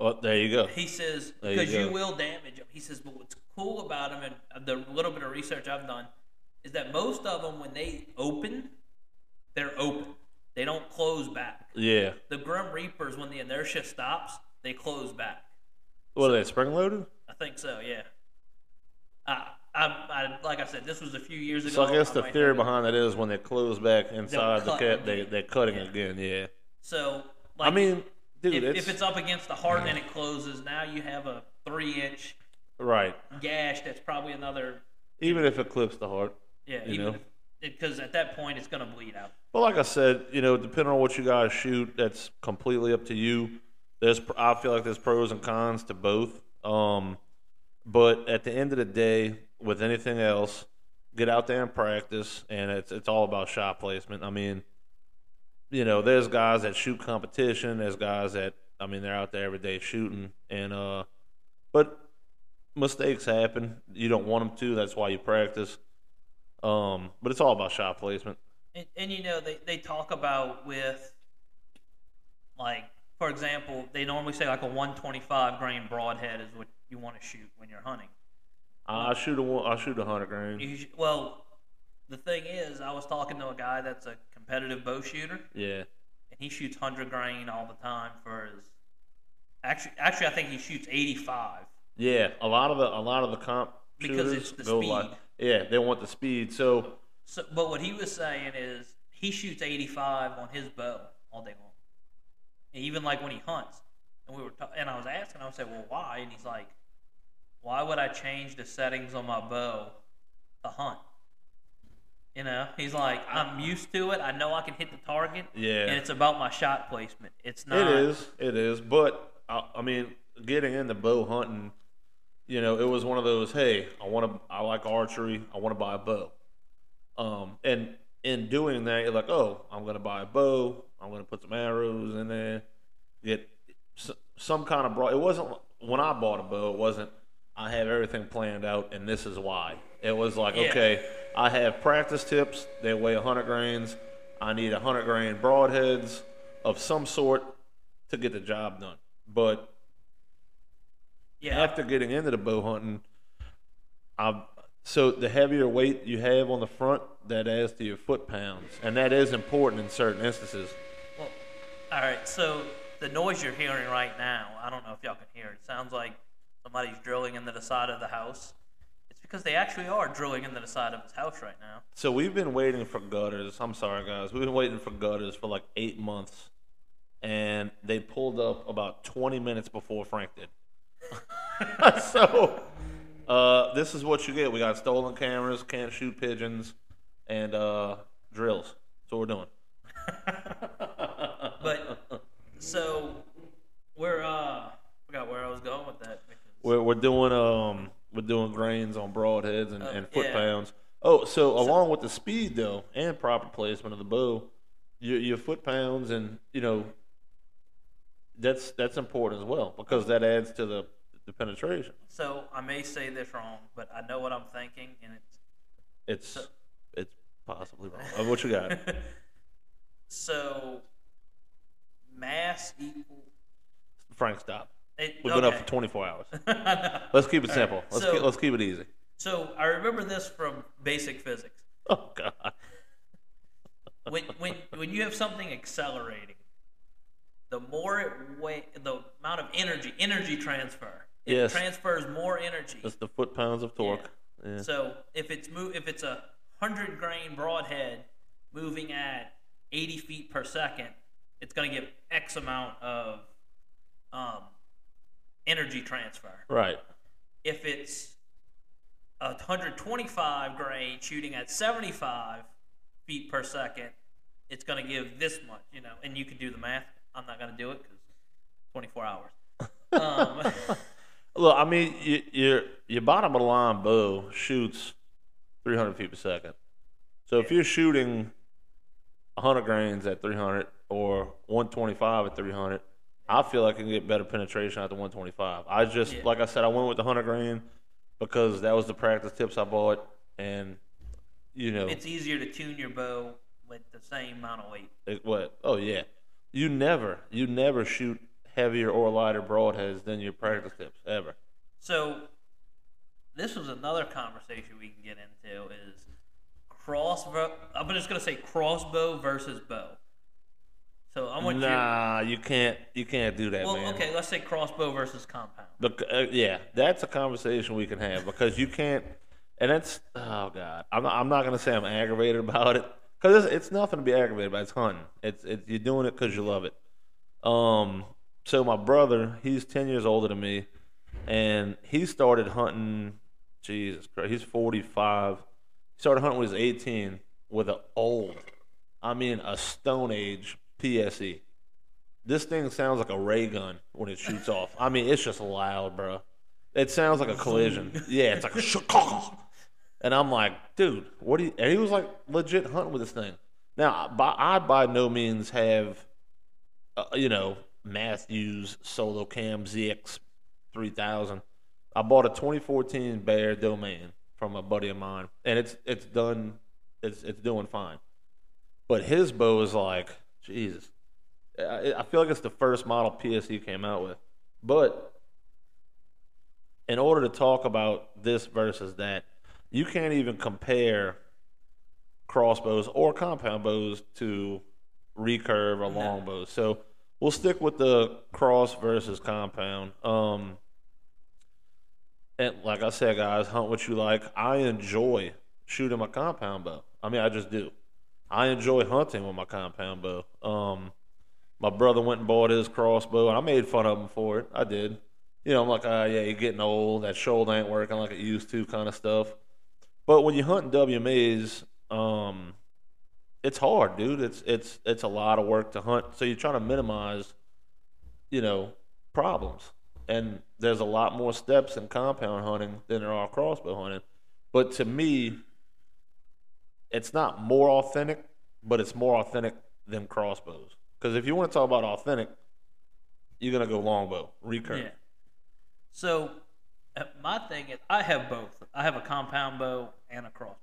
Oh, there you go. He says There you because you, go. will damage them. He says, but what's cool about them and the little bit of research I've done is that most of them when they open, they're open. They don't close back. Yeah. The Grim Reapers, when the inertia stops, they close back. What are they spring loaded? I think so. Yeah. I, I, I, like I said, this was a few years ago. So I guess the theory behind it is when they close back inside the cat, they, they're cutting Yeah. again. Yeah. So, like, I mean, dude, if, it's, if it's up against the heart and it closes, now you have a three-inch right. gash. That's probably another. Even if it clips the heart. Yeah. You even know? because at that point it's gonna bleed out. But like I said, you know, depending on what you guys shoot, that's completely up to you. There's, I feel like there's pros and cons to both. Um, but at the end of the day, with anything else, get out there and practice, and it's it's all about shot placement. I mean, you know, there's guys that shoot competition. There's guys that, I mean, they're out there every day shooting, and uh, but mistakes happen. You don't want them to. That's why you practice. Um, but it's all about shot placement. And, and you know they, they talk about with like for example they normally say like a 125 grain broadhead is what you want to shoot when you're hunting. I shoot a I shoot a hundred grain. You well, the thing is, I was talking to a guy that's a competitive bow shooter, Yeah, and he shoots 100 grain all the time for his. Actually, actually, I think he shoots 85. yeah. A lot of the a lot of the comp Because it's the speed. like yeah, they want the speed. So So, but what he was saying is he shoots 85 on his bow all day long, and even like when he hunts. And we were, ta- and I was asking, I was saying, well, why? And he's like, why would I change the settings on my bow to hunt? You know, he's like, I'm used to it. I know I can hit the target. Yeah. And it's about my shot placement. It's not. it is, it is. But I, I mean, getting into bow hunting, you know, it was one of those. Hey, I want to. I like archery. I want to buy a bow. Um, and in doing that, you're like, oh, I'm gonna buy a bow. I'm gonna put some arrows in there. Get some kind of broad. It wasn't when I bought a bow. It wasn't. I have everything planned out, and this is why. It was like, Yeah. okay, I have practice tips. They weigh 100 grains. I need 100 grain broadheads of some sort to get the job done. But Yeah. after getting into the bow hunting, I so the heavier weight you have on the front, that adds to your foot pounds, and that is important in certain instances. Well, all right. So the noise you're hearing right now, I don't know if y'all can hear it. It sounds like somebody's drilling into the side of the house. It's because they actually are drilling into the side of his house right now. So we've been waiting for gutters. I'm sorry, guys. We've been waiting for gutters for like eight months, and they pulled up about 20 minutes before Frank did. so, Uh, this is what you get. We got stolen cameras, can't shoot pigeons, and uh, drills. That's what we're doing. But so we're uh forgot where I was going with that. We're, we're doing um we're doing grains on broadheads and, Oh, and foot yeah. pounds. Oh, so, along with the speed though and proper placement of the bow, your your foot pounds and you know that's that's important as well because that adds to the the penetration. So I may say this wrong, but I know what I'm thinking, and it's It's it's possibly wrong. Uh, what you got? so mass equal. Frank, stop. It, We've been up for 24 hours. Let's keep it All simple. right, Let's so- keep, let's keep it easy. so I remember this from basic physics. Oh God. When when when you have something accelerating, the more it weigh, the amount of energy, energy transfer. It Yes. transfers more energy. That's the foot pounds of torque. Yeah. So if it's move, if it's a hundred grain broadhead moving at eighty feet per second, it's going to give X amount of um, energy transfer. Right. If it's a hundred twenty-five grain shooting at seventy-five feet per second, it's going to give this much. You know, and you can do the math. I'm not going to do it because twenty-four hours. Um, Look, I mean, you, your your bottom of the line bow shoots 300 feet per second. So if you're shooting 100 grains at 300 or 125 at 300, I feel like I can get better penetration at the 125. I just, Yeah. like I said, I went with the 100 grain because that was the practice tips I bought, and you know, it's easier to tune your bow with the same amount of weight. It, what? Oh yeah. You never, you never shoot heavier or lighter broadheads than your practice tips ever. So, this was another conversation we can get into is crossbow. I'm just gonna say crossbow versus bow. So I want Nah, you can't, you can't do that. Well, man. okay, let's say crossbow versus compound. Uh, yeah, that's a conversation we can have because you can't, and that's oh god, I'm not, I'm not gonna say I'm aggravated about it because it's, it's nothing to be aggravated about. It's hunting. It's, it's you're doing it because you love it. Um, so my brother, he's ten years older than me, and he started hunting. Jesus Christ, he's 45. He started hunting when he was 18 with an old, I mean, a Stone Age PSE. This thing sounds like a ray gun when it shoots off. I mean, it's just loud, bro. It sounds like a collision. Yeah, it's like a. And I'm like, dude, what do you? And he was like legit hunting with this thing. Now, by, I by no means have, uh, you know, Mathews Solo Cam ZX 3000. I bought a 2014 Bear Domain from a buddy of mine, and it's it's done, it's it's doing fine. But his bow is like, Jesus, I, I feel like it's the first model PSE came out with. But in order to talk about this versus that, you can't even compare crossbows or compound bows to recurve or longbows. So we'll stick with the cross versus compound. Um, and like I said, guys, hunt what you like. I enjoy shooting my compound bow. I mean, I just do. I enjoy hunting with my compound bow. Um, my brother went and bought his crossbow, and I made fun of him for it. I did. You know, I'm like, ah, yeah, you're getting old. That shoulder ain't working like it used to, kind of stuff. But when you hunt WMAs, um, it's hard, dude. It's it's it's a lot of work to hunt. So you're trying to minimize, you know, problems. And there's a lot more steps in compound hunting than there are crossbow hunting. But to me, it's not more authentic, but it's more authentic than crossbows. Because if you want to talk about authentic, you're gonna go longbow, recurve. Yeah. So uh, my thing is, I have both. I have a compound bow and a crossbow.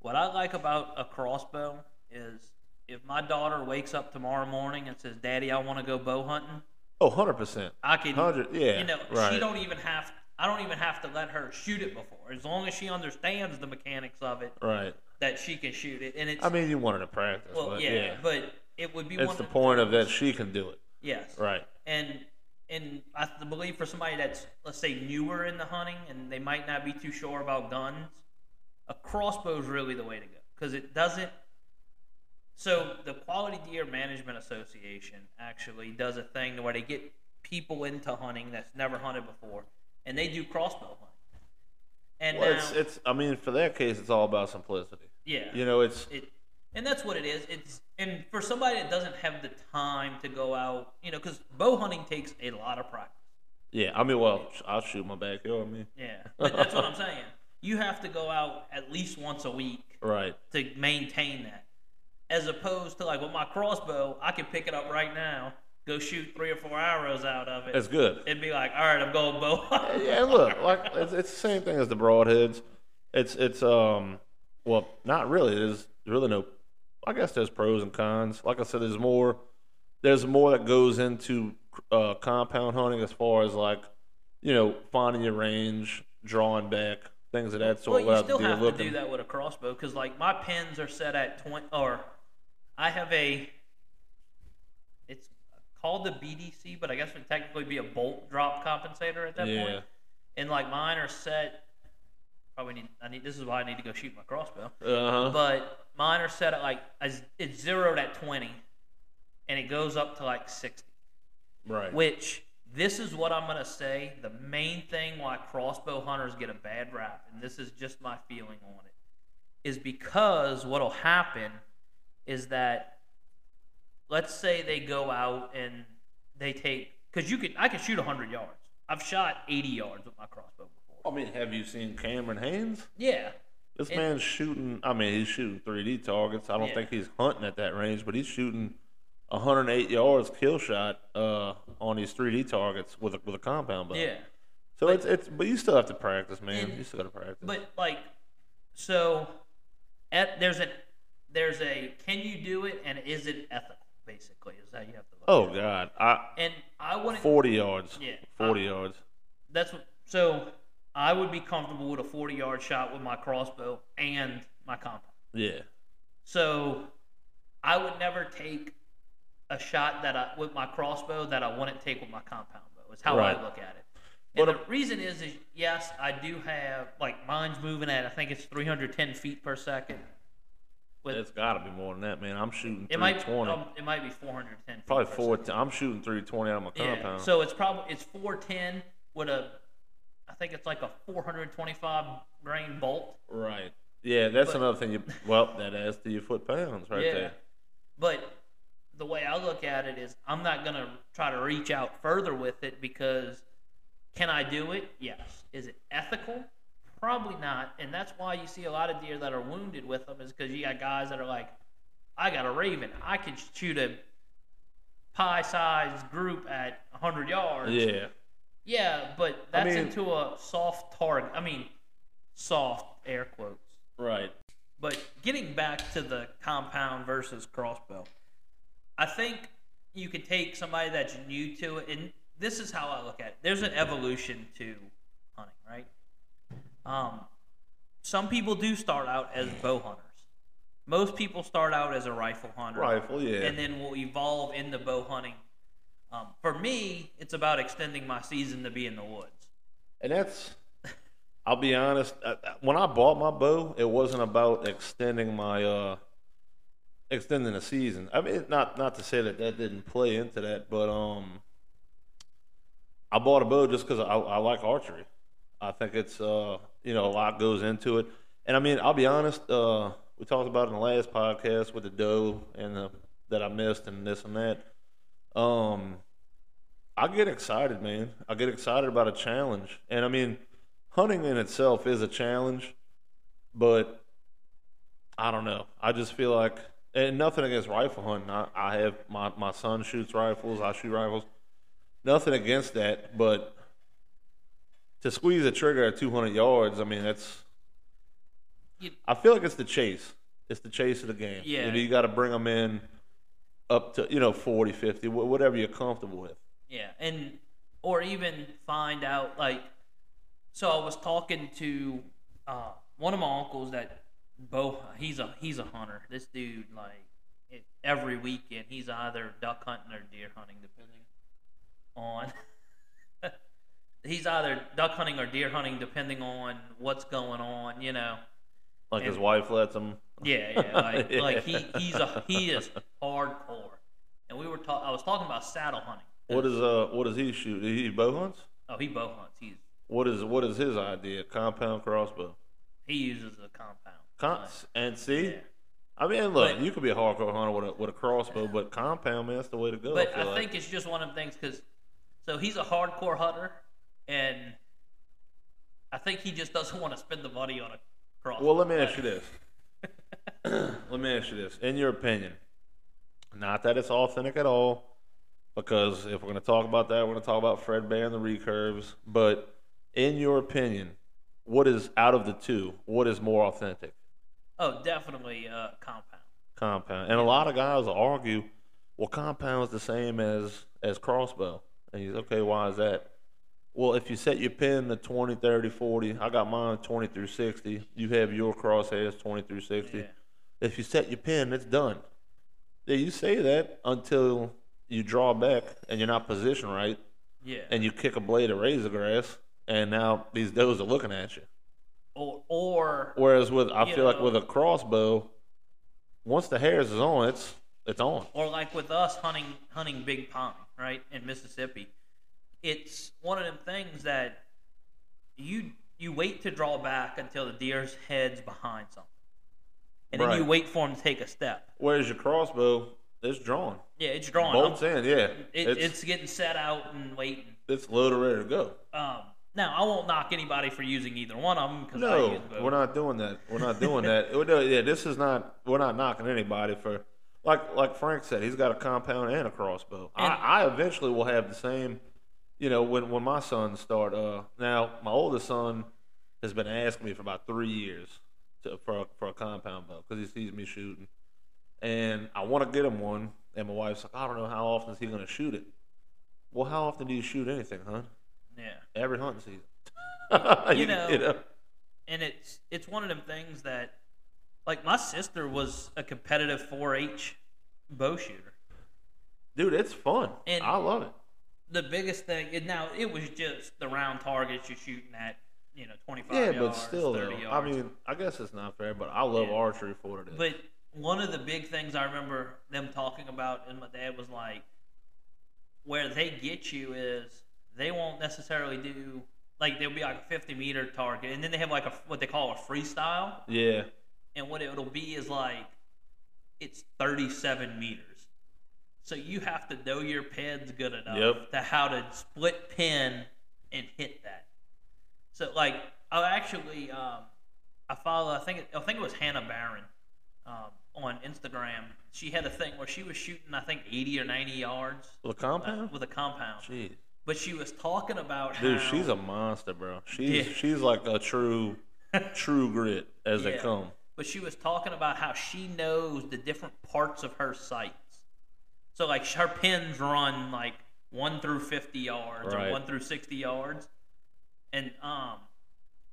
What I like about a crossbow is if my daughter wakes up tomorrow morning and says, "Daddy, I want to go bow hunting," Oh, 100 percent. I can. 100, yeah, You know, she don't even have. I don't even have to let her shoot it before. As long as she understands the mechanics of it, Right. that she can shoot it. And it's I mean, you wanted to practice, well, but yeah, yeah, but it would be. it's the point of that she can do it. Yes. Right. and and I believe for somebody that's let's say newer in the hunting and they might not be too sure about guns, a crossbow is really the way to go because it doesn't. So the Quality Deer Management Association actually does a thing where they get people into hunting that's never hunted before, and they do crossbow hunting. And Well, now, it's it's. I mean, for that case, it's all about simplicity. yeah, You know, it's it, and that's what it is. It's and for somebody that doesn't have the time to go out, you know, because bow hunting takes a lot of practice. yeah. I mean, well, I'll shoot my backyard. I mean, Yeah, but that's what I'm saying. You have to go out at least once a week right. to maintain that. As opposed to like with my crossbow, I can pick it up right now, go shoot three or four arrows out of it. It's good. It'd be like, all right, I'm going bow. Yeah, and look, like it's, it's the same thing as the broadheads. It's it's um, well, not really. There's really no. I guess there's pros and cons. Like I said, there's more. There's more that goes into uh, compound hunting as far as like, you know, finding your range, drawing back, things of that sort. well, you still have to looking. do that with a crossbow because like my pins are set at 20, or I have a. Called the BDC, but I guess it would technically be a bolt drop compensator at that Yeah. point. And like mine are set. Probably need. I need. This is why I need to go shoot my crossbow. Uh huh. but mine are set at like as- it's zeroed at 20 and it goes up to like 60 Right. which this is what i'm going to say the main thing why crossbow hunters get a bad rap and this is just my feeling on it is because what'll happen is that let's say they go out and they take because you could i could shoot 100 yards i've shot 80 yards with my crossbow before I mean, have you seen Cameron Hanes? yeah This It- man's shooting. I mean, he's shooting 3D targets. I don't Yeah. think he's hunting at that range, but he's shooting 108 yards kill shot uh, on these 3D targets with a, with a compound bow. yeah So But- it's it's but you still have to practice, man. And- you still got to practice. But like, so, at, there's a there's a can you do it and is it ethical? Basically, is how you have to look. oh at. God, I And I wouldn't. 40 yards. Yeah, 40 I- yards. That's what. So I would be comfortable with a 40 yard shot with my crossbow and my compound. Yeah. So I would never take a shot that I with my crossbow that I wouldn't take with my compound bow. Is how Right. I look at it. But And a- the reason is, is yes, I do have like mine's moving at I think it's 310 feet per second. With It's got to be more than that, man. I'm shooting it might 320. um, it might be 410. Feet Probably four. I'm shooting 320 out of my Yeah. compound. So it's probably it's 410 with a I think it's like a 425 grain bolt. right. Yeah, that's But- another thing. You well, that adds to your foot pounds right yeah. there. But the way I look at it is I'm not going to try to reach out further with it because can I do it? Yes. Is it ethical? Probably not. And that's why you see a lot of deer that are wounded with them is because you got guys that are like, I got a Ravin. I can shoot a pie sized group at 100 yards. Yeah. Yeah, but I that's mean- into a soft target. I mean, soft air quotes. Right. But getting back to the compound versus crossbow, I think you could take somebody that's new to it, and this is how I look at it. There's an evolution to? Um, some people do start out as bow hunters. Most people start out as a rifle hunter, Rifle. Yeah. and then will evolve into bow hunting. Um, for me, it's about extending my season to be in the woods. And that's, I'll be honest. uh, uh, When I bought my bow, it wasn't about extending my, uh, extending the season. I mean, not not to say that that didn't play into that, but um, I bought a bow just because I, I like archery. I think it's uh, you know, a lot goes into it. And I mean, I'll be honest. Uh, we talked about in the last podcast with the doe and the, that I missed and this and that. Um, I get excited, man. I get excited about a challenge. And I mean, hunting in itself is a challenge, but I don't know. I just feel like, and nothing against rifle hunting. I, I have my, my son shoots rifles, I shoot rifles. Nothing against that, but to squeeze a trigger at 200 yards, I mean, that's. You- I feel like it's the chase. It's the chase of the game. Yeah. You, know, you got to bring them in up to, you know, 40, 50, whatever you're comfortable with. Yeah, and or even find out like. So I was talking to uh, one of my uncles that bow. He's a he's a hunter. This dude like it, every weekend he's either duck hunting or deer hunting, depending on. He's either duck hunting or deer hunting, depending on what's going on. You know. Like his wife lets him. Yeah, yeah, like Yeah. like he he's a he is hardcore. And we were talking. I was talking about saddle hunting. What is uh what does he shoot? He bow hunts? Oh, he bow hunts. He's What is what is his idea? Compound crossbow. He uses a compound. Con- and see, yeah. I mean, look, But- you could be a hardcore hunter with a with a crossbow, but compound man, that's the way to go. But I, I, like. think it's just one of them things because, so he's a hardcore hunter, and I think he just doesn't want to spend the money on a crossbow. Well, let me ask you this. let me ask you this. In your opinion, not that it's authentic at all, because if we're going to talk about that, we're going to talk about Fred Bear and the recurves. But in your opinion, what is out of the two? What is more authentic? Oh, definitely uh, compound. Compound. And a lot of guys argue, well, compound's the same as as crossbow. And he's okay. Why is that? Well, if you set your pin to 20, 30, 40, I got mine 20 through 60. You have your crosshairs 20 through 60. Yeah. If you set your pin, it's done. Yeah, you say that until you draw back and you're not positioned right, Yeah. and you kick a blade of razor grass, and now these does are looking at you. or or Whereas with, I feel like with a crossbow, once the hairs is on, it's it's on. or like with us hunting hunting big pine, right in Mississippi, it's one of them things that you you wait to draw back until the deer's head's behind something, and then you wait for him to take a step. Where's your crossbow, it's drawn. Yeah, it's drawn. Bolts I'm- in, yeah. it, it's, it's getting set out and waiting. it's loaded, ready to go. Um, now I won't knock anybody for using either one of them because I No, use both. we're not doing that. We're not doing that. Yeah, this is not. We're not knocking anybody for, like like Frank said, he's got a compound and a crossbow. And- I, I eventually will have the same. You know, when when my son start. Uh, now my oldest son has been asking me for about three years to, for a, for a compound bow because he sees me shooting, and I want to get him one. And my wife's like, I don't know how often is he going to shoot it. Well, how often do you shoot anything, huh? Yeah. Every hunting season. You know, and it's it's one of them things that like my sister was a competitive 4-H bow shooter. dude, it's fun. And- I love it. The biggest thing and now it was just the round targets you're shooting at, you know, 25 Yeah, yards, but still, 30 though, I mean, I guess it's not fair, but I love Yeah. archery for it is. But one of the big things I remember them talking about, and my dad was like, where they get you is they won't necessarily do like there'll be like a 50 meter target, and then they have like a what they call a freestyle, yeah, and what it'll be is like it's 37 meters. So you have to know your pins good enough Yep. to how to split pin and hit that. So like I actually um, I follow I think it, I think it was Hannah Barron um, on Instagram. She had a thing where she was shooting I think 80 or 90 yards with a uh, compound. with a compound, Jeez, but she was talking about dude, how she's a monster, bro. She's Yeah. she's like a true, true grit as they come. but she was talking about how she knows the different parts of her sights. So like her pins run like one through fifty yards Right. or one through sixty yards, and um,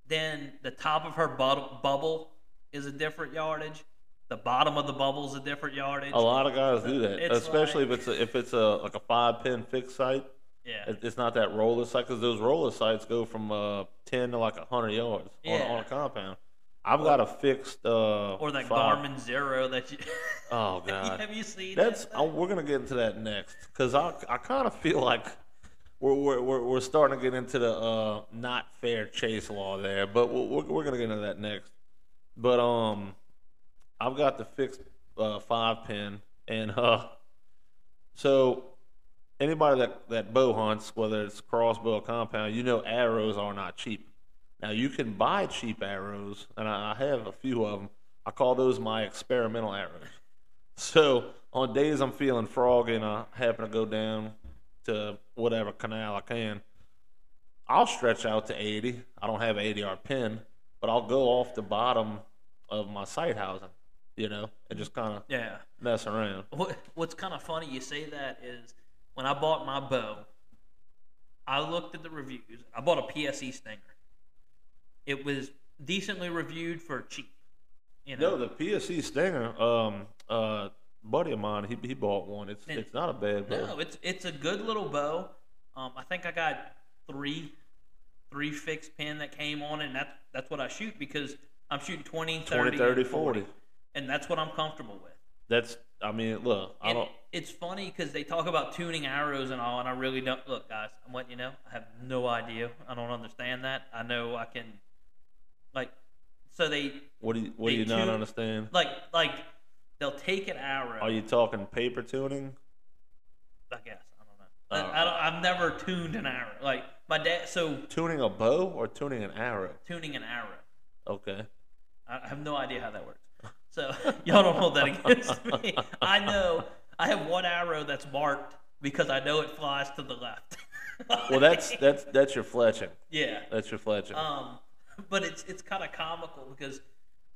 then the top of her bubble, bubble is a different yardage. The bottom of the bubble is a different yardage. A lot of guys do that, It's especially like- if it's a, if it's a like a five pin fixed sight. Yeah, It's not that roller sight because those roller sights go from uh, ten to like hundred yards on, on a compound. I've got a fixed uh, or that five- Garmin Xero that you. Oh god, Have you seen That's that? we're gonna get into that next because I I kind of feel like we're, we're we're we're starting to get into the uh not fair chase law there, but we're we're, we're gonna get into that next. But um, I've got the fixed uh, five pin, and uh, so anybody that that bow hunts, whether it's crossbow or compound, you know arrows are not cheap. Now you can buy cheap arrows, and I have a few of them. I call those my experimental arrows. So on days I'm feeling froggy and I happen to go down to whatever canal I can, I'll stretch out to 80. I don't have an 80 yard pin, but I'll go off the bottom of my sight housing, you know, and just kind of yeah. mess around. What, what's kind of funny you say that is when I bought my bow, I looked at the reviews. I bought a PSE Stinger. It was decently reviewed for cheap. You know, No, the PSE Stinger, um, uh, buddy of mine, he, he bought one. It's And- it's not a bad bow. no, it's it's a good little bow. Um, I think I got three three fixed pin that came on, it, and that that's what I shoot because I'm shooting 20, 30, 20, 30, and 40, 40. and that's what I'm comfortable with. That's I mean, look, I don't it's funny because they talk about tuning arrows and all, and I really don't. Look, guys, I'm letting you know. I have no idea. I don't understand that. I know I can, like, so they What do you What do you not understand? like like they'll take an arrow. Are you talking paper tuning? I guess I don't know. Oh. I, I don't, I've never tuned an arrow. Like my dad. So Tuning a bow or tuning an arrow? tuning an arrow. Okay. I I have no idea how that works. So y'all don't hold that against me. I know I have one arrow that's marked because I know it flies to the left. Well, that's that's that's your fletching. yeah. That's your fletching. Um, but it's it's kind of comical because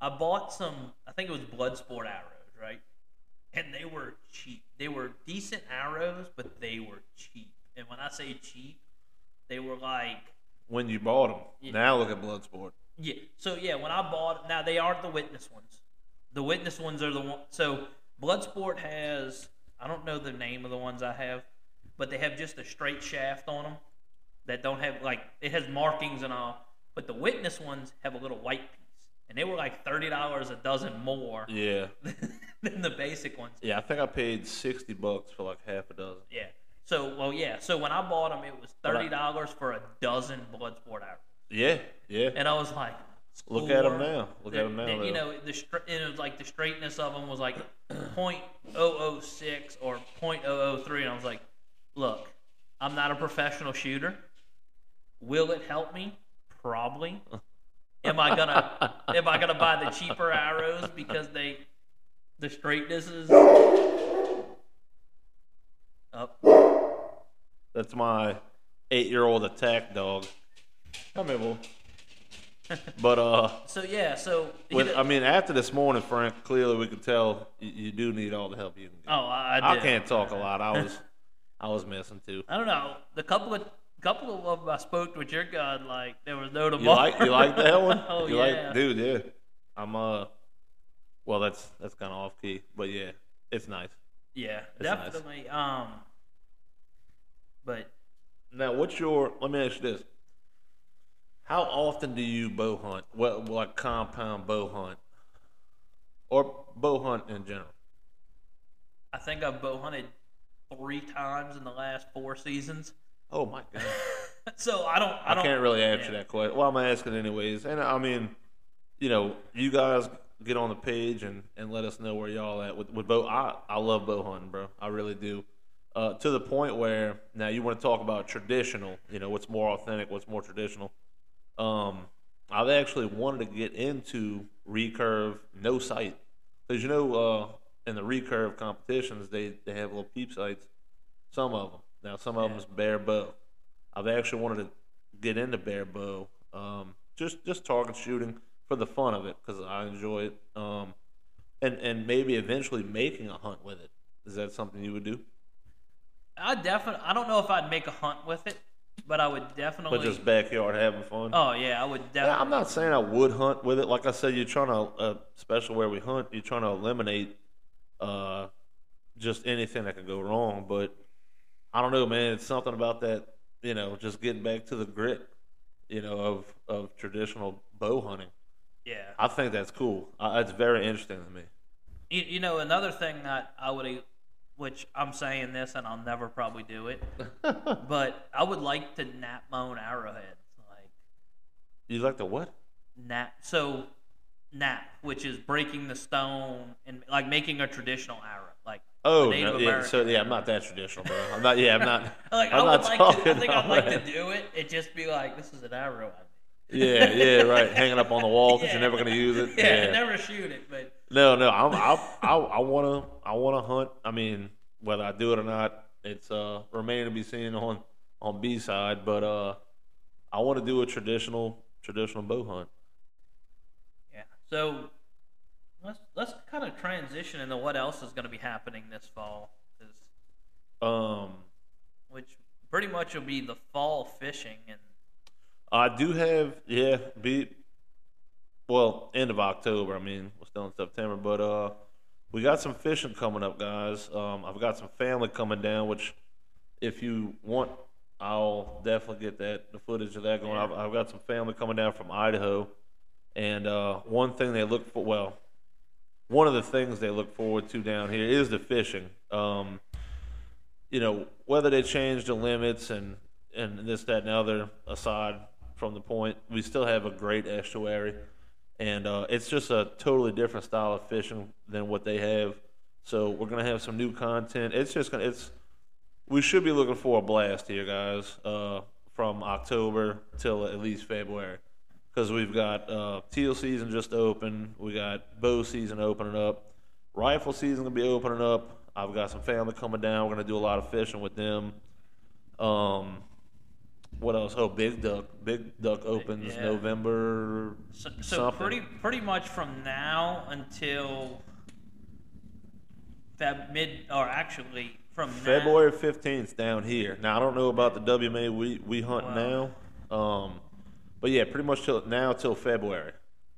I bought some. I think it was Bloodsport arrows, right? And they were cheap. They were decent arrows, but they were cheap. And when I say cheap, they were like when you bought them. Yeah. Now look at Bloodsport. Yeah. So yeah, when I bought now they aren't the witness ones. The witness ones are the one. So Bloodsport has I don't know the name of the ones I have, but they have just a straight shaft on them that don't have like it has markings and all. But the witness ones have a little white piece, and they were like thirty dollars a dozen more Yeah. than the basic ones. Yeah, I think I paid sixty bucks for like half a dozen. Yeah. So well yeah. So when I bought them, it was thirty dollars for a dozen Bloodsport arrows, Yeah, yeah. and I was like. Look at them now. Look The- them now, the- you know, the it was like the straightness of them was like .006 or .003, and I was like, look, I'm not a professional shooter. Will it help me? Probably. Am I gonna am I gonna buy the cheaper arrows because they the straightness is up? That's my eight-year-old attack dog. Come here, boy. But uh, So yeah, so with, I mean, after this morning, Frank, clearly we could tell you, you do need all the help you can get. oh, I, I did. can't talk a lot. I was, I was messing too. I don't know. The couple of couple of them I spoke with your gun, like there was no You like, you like that one? oh you yeah. like, dude? Yeah. I'm uh, well, that's that's kind of off key, but yeah, it's nice. yeah, It's nice. definitely. Um, but Now, what's your? Let me ask you this: How often do you bow hunt? Well, like compound bow hunt, or bow hunt in general? I think I've bow hunted three times in the last four seasons. Oh my god! so I don't. I, I, don't, can't really answer yeah. that question. Well, I'm asking anyways, and I mean, you know, you guys get on the page and, and let us know where y'all at with, with bow. I I love bow hunting, bro. I really do. Uh, to the point where now you want to talk about traditional. You know, what's more authentic, what's more traditional. Um, I've actually wanted to get into recurve no sight because you know uh, in the recurve competitions they they have little peep sights. Some of them. Now some of Yeah. them is bare bow. I've actually wanted to get into bare bow, um, just just target shooting for the fun of it because I enjoy it, um, and and maybe eventually making a hunt with it. Is that something you would do? I definitely. I don't know if I'd make a hunt with it, but I would definitely. But just backyard having fun. oh yeah, I would definitely. I'm not saying I would hunt with it. Like I said, you're trying to, uh, especially where we hunt, you're trying to eliminate uh, just anything that could go wrong. But I don't know, man. It's something about that, you know, just getting back to the grit, you know, of of traditional bow hunting. Yeah. I think that's cool. Uh, it's very interesting to me. You, you know, another thing that I would, which I'm saying this and I'll never probably do it, but I would like to knap my own arrowheads. Like, You like the what? knap. So, knap, which is breaking the stone and like making a traditional arrow. Oh, Native no, yeah. So yeah, I'm not that traditional, bro. I'm not. Yeah, I'm not. like I'm I not would like to. I think I'd like that. to do it. It just be like, this is an arrow. I Yeah, yeah, right. Hanging up on the wall because Yeah. you're never gonna use it. yeah, never shoot it, but No, no, I'm, I, I, I wanna, I wanna hunt. I mean, whether I do it or not, it's uh remaining to be seen on on B side. But uh, I want to do a traditional traditional bow hunt. yeah. So let's let's kind of transition into what else is going to be happening this fall, Um, which pretty much will be the fall fishing and I do have, yeah, be well end of October. I mean, we're still in September, but uh, we got some fishing coming up, guys. Um, I've got some family coming down, which if you want, I'll definitely get that the footage of that going. Yeah. I've, I've got some family coming down from Idaho, and uh, one thing they look for, well, one of the things they look forward to down here is the fishing. Um, you know, whether they change the limits and and this, that, and the other aside from the point, we still have a great estuary, and uh, it's just a totally different style of fishing than what they have. So we're gonna have some new content. It's just gonna it's we should be looking for a blast here, guys, uh, from October till at least February, because we've got uh, teal season just open, we got bow season opening up, rifle season gonna be opening up. I've got some family coming down. We're gonna do a lot of fishing with them. Um, what else? Oh, Big Duck. Big Duck opens Yeah. November. So, so something. pretty pretty much from now until Feb mid or actually from February fifteenth down here. Now I don't know about the WMA we we hunt Wow. now, um, but yeah, pretty much till now till February.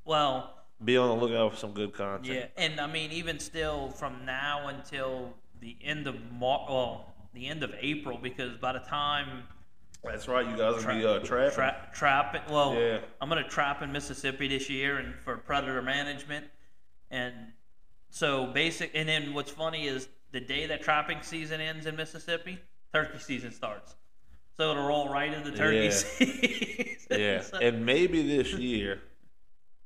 Well, Be on the lookout for some good content. yeah, and I mean even still from now until the end of Mar- well, the end of April because by the time That's right. You guys will Tra- be uh, trapping. Tra- trapping. Well, Yeah. I'm gonna trap in Mississippi this year and for predator management, and so basic. And then what's funny is the day that trapping season ends in Mississippi, turkey season starts. So it'll roll right into the turkey Yeah. season. yeah, So- and maybe this year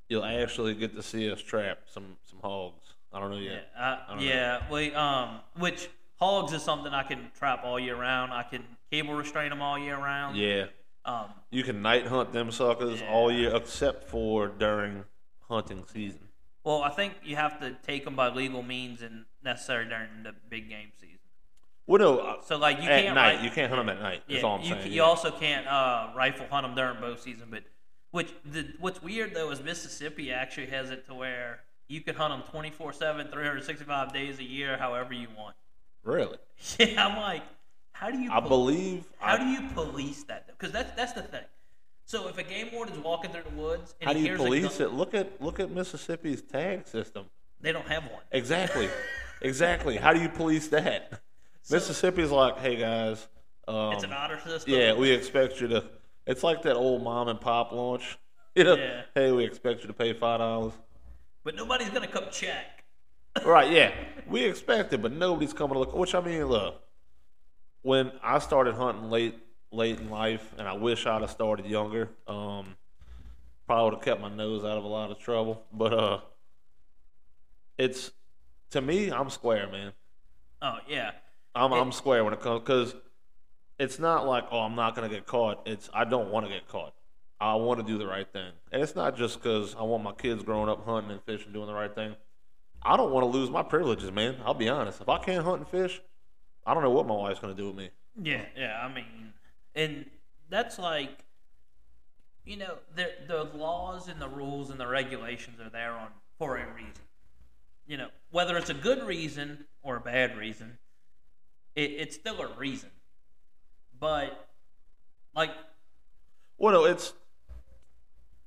you'll actually get to see us trap some some hogs. I don't know yeah, yet. I, don't know. yeah. We um, which hogs is something I can trap all year round. I can cable restrain them all year round. Yeah, Um, you can night hunt them suckers Yeah. all year except for during hunting season. well, I think you have to take them by legal means and necessary during the big game season. Well, no, uh, So like you at can't night you can't hunt them at night. That's Yeah, all I'm you, saying. c- yeah. you also can't uh, rifle hunt them during bow season. But which the what's weird though is Mississippi actually has it to where you can hunt them 24/7, 365 days a year, however you want. really, Yeah, I'm like, how do you? I pol- believe. How I, do you police that? Because that's that's the thing. So if a game warden's walking through the woods and how do you police gun- it? Look at look at Mississippi's tag system. they don't have one. Exactly, exactly. How do you police that? Mississippi's like, hey guys, um, It's an otter system. Yeah, we expect you to. It's like that old mom and pop launch. You know, Yeah. hey, we expect you to pay five dollars. but nobody's gonna come check. right? Yeah, we expect it, but nobody's coming to look. Which I mean, look, when I started hunting late, late in life, and I wish I'd have started younger. Um, probably would have kept my nose out of a lot of trouble. But uh, it's to me, I'm square, man. Oh yeah. I'm It- I'm square when it comes because it's not like oh I'm not gonna get caught. It's I don't want to get caught. I want to do the right thing, and it's not just because I want my kids growing up hunting and fishing, doing the right thing. I don't want to lose my privileges, man. I'll be honest. If I can't hunt and fish, I don't know what my wife's gonna do with me. Yeah, yeah. I mean, and that's like, you know, the the laws and the rules and the regulations are there on for a reason. You know, whether it's a good reason or a bad reason, it, it's still a reason. But like, Well, no, it's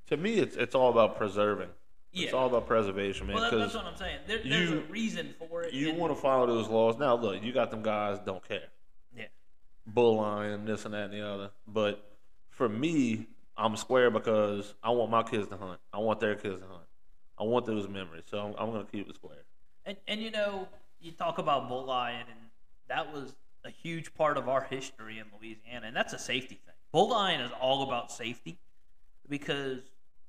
to me, it's it's all about preserving. It's all about preservation, man. well, that, that's what I'm saying. There, there's you- a reason for it. you want to follow those laws. Now, look, you got them guys don't care. yeah, bull lion, this and that and the other. But for me, I'm square because I want my kids to hunt. I want their kids to hunt. I want those memories. So I'm, I'm going to keep it square. and and you know, you talk about bull lion, and that was a huge part of our history in Louisiana, and that's a safety thing. Bull lion is all about safety because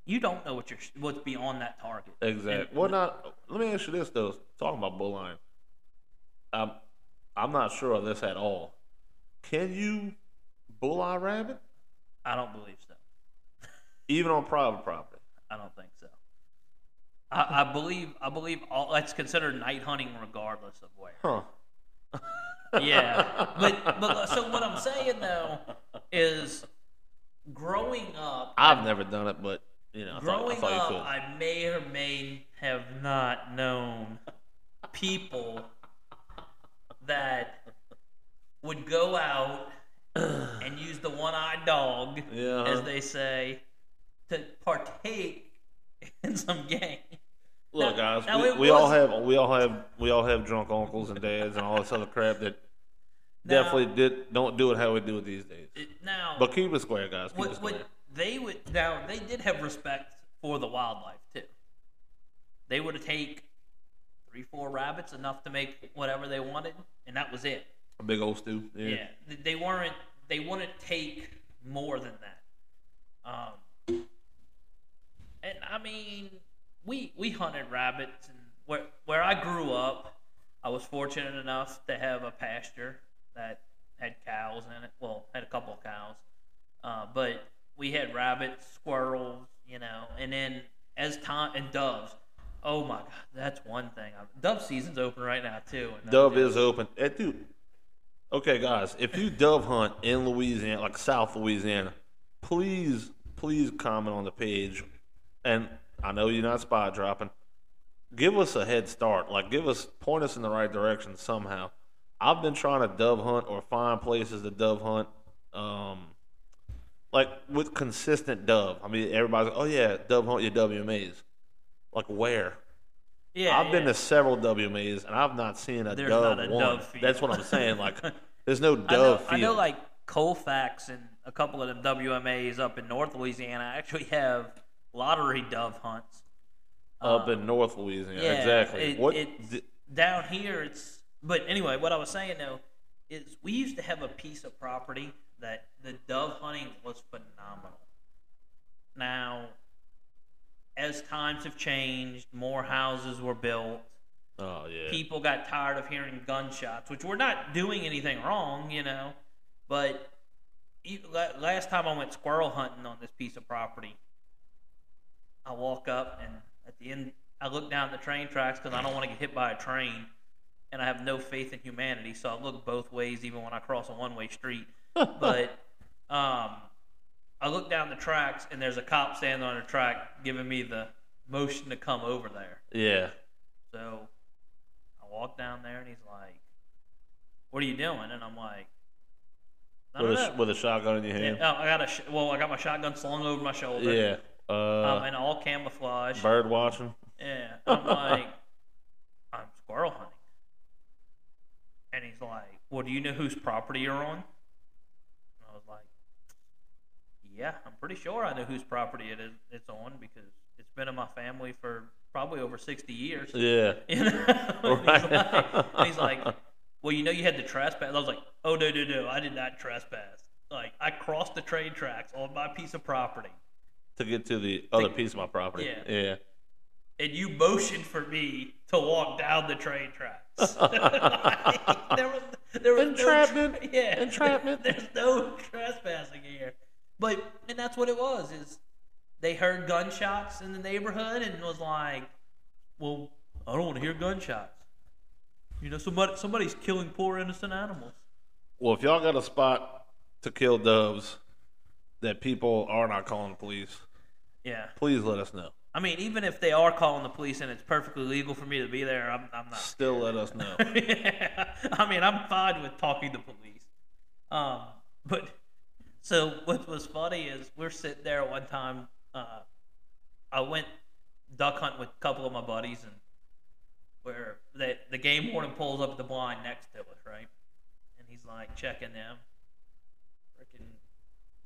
you don't know what you're what's beyond that target. Exactly. And- Well, not. Let me ask you this though. Talking about bull I'm I'm not sure of this at all. Can you bull eye rabbit I don't believe so. even on private property? I don't think so. I, I believe I believe all that's considered night hunting regardless of where. Huh. Yeah, but but uh, so what I'm saying though is growing up. I've never done it, but you know, I thought, I Growing thought up. I may or may have not known people that would go out and use the one-eyed dog, Yeah. as they say, to partake in some game. Look, guys, we, it we all have we all have we all have drunk uncles and dads and all this other crap that Now- definitely did don't do it how we do it these days. It, now, But keep it square, guys. Keep it what, square. what they would now they did have respect for the wildlife too. They would take three, four rabbits, enough to make whatever they wanted, and that was it. A big old stew. Yeah. Yeah. they weren't. They wouldn't take more than that. Um, and I mean, we we hunted rabbits, and where where I grew up, I was fortunate enough to have a pasture that had cows in it. Well, had a couple of cows, uh, but we had rabbits, squirrels, you know, and then as time and doves. Oh my God, that's one thing. Dove season's open right now too. and Dove is open. Eh, dude. Okay, guys, if you dove hunt in Louisiana, like South Louisiana, please, please comment on the page. And I know you're not spy dropping. Give us a head start. Like, give us, point us in the right direction somehow. I've been trying to dove hunt or find places to dove hunt, um, like with consistent dove. I mean, everybody's like, oh yeah, dove hunt your WMAs. Like where? Yeah, I've been to several WMAs and I've not seen a There's dove a one. dove field. That's what I'm saying. Like, there's no I know, dove I know, like Colfax and a couple of them WMAs up in North Louisiana actually have lottery dove hunts. up Uh, in North Louisiana. yeah, exactly. it- what? Down here, it's. But anyway, what I was saying though is we used to have a piece of property that the dove hunting was phenomenal. Now, as times have changed, more houses were built. oh yeah. people got tired of hearing gunshots, which we're not doing anything wrong, you know. But last time I went squirrel hunting on this piece of property, I walk up and at the end, I look down the train tracks because I don't want to get hit by a train, and I have no faith in humanity, so I look both ways even when I cross a one-way street. but um, I look down the tracks and there's a cop standing on the track giving me the motion to come over there. yeah. So I walk down there and he's like, "What are you doing?" And I'm like, "I don't With a, know." with a shotgun in your hand. oh, I got a sh- well, I got my shotgun slung over my shoulder. Yeah. Uh, Um, and all camouflage. bird watching. Yeah. I'm like, I'm squirrel hunting. And he's like, Well, do you know whose property you're on? And I was like, Yeah, I'm pretty sure I know whose property it is it's on because it's been in my family for probably over sixty years. Yeah. You know? Right. he's, like, and he's like, Well, you know you had to trespass. I was like, Oh no, no, no, I did not trespass. Like I crossed the train tracks on my piece of property. To get to the other piece of my property. Yeah. Yeah. and you motioned for me to walk down the train tracks. there was, there was Entrapment. No tra- yeah, Entrapment. There's no trespassing here. But and that's what it was. Is they heard gunshots in the neighborhood and was like, "Well, I don't want to hear gunshots." You know, somebody somebody's killing poor innocent animals. Well, if y'all got a spot to kill doves that people are not calling the police, Yeah, please let us know. I mean, even if they are calling the police and it's perfectly legal for me to be there, I'm, I'm not. Still let us know. yeah. I mean, I'm fine with talking to police. Um, but so what was funny is we're sitting there one time. Uh, I went duck hunt with a couple of my buddies, and where the the game warden pulls up the blind next to us, right? And he's like checking them. Freaking,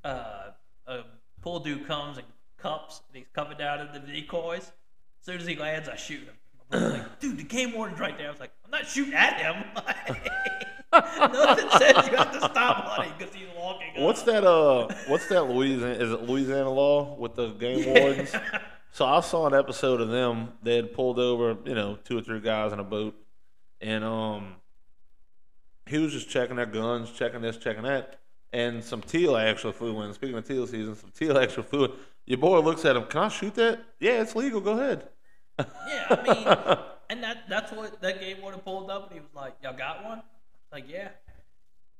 uh, a pool dude comes and cups, and he's coming down in the decoys. As soon as he lands, I shoot him. Like, dude, the game warden's right there. I was like, I'm not shooting at him. Nothing says you have to stop hunting because he's walking. What's up. that? Uh, what's that? Louisiana? Is it Louisiana law with the game wardens? So I saw an episode of them. They had pulled over, you know, two or three guys in a boat, and um, he was just checking their guns, checking this, checking that, and some teal actually flew in. Speaking of teal season, some teal actually flew in. Your boy looks at him. Can I shoot that? Yeah, it's legal. Go ahead. Yeah, I mean, and that that's what that game warden pulled up, and he was like, "Y'all got one?" Like, yeah.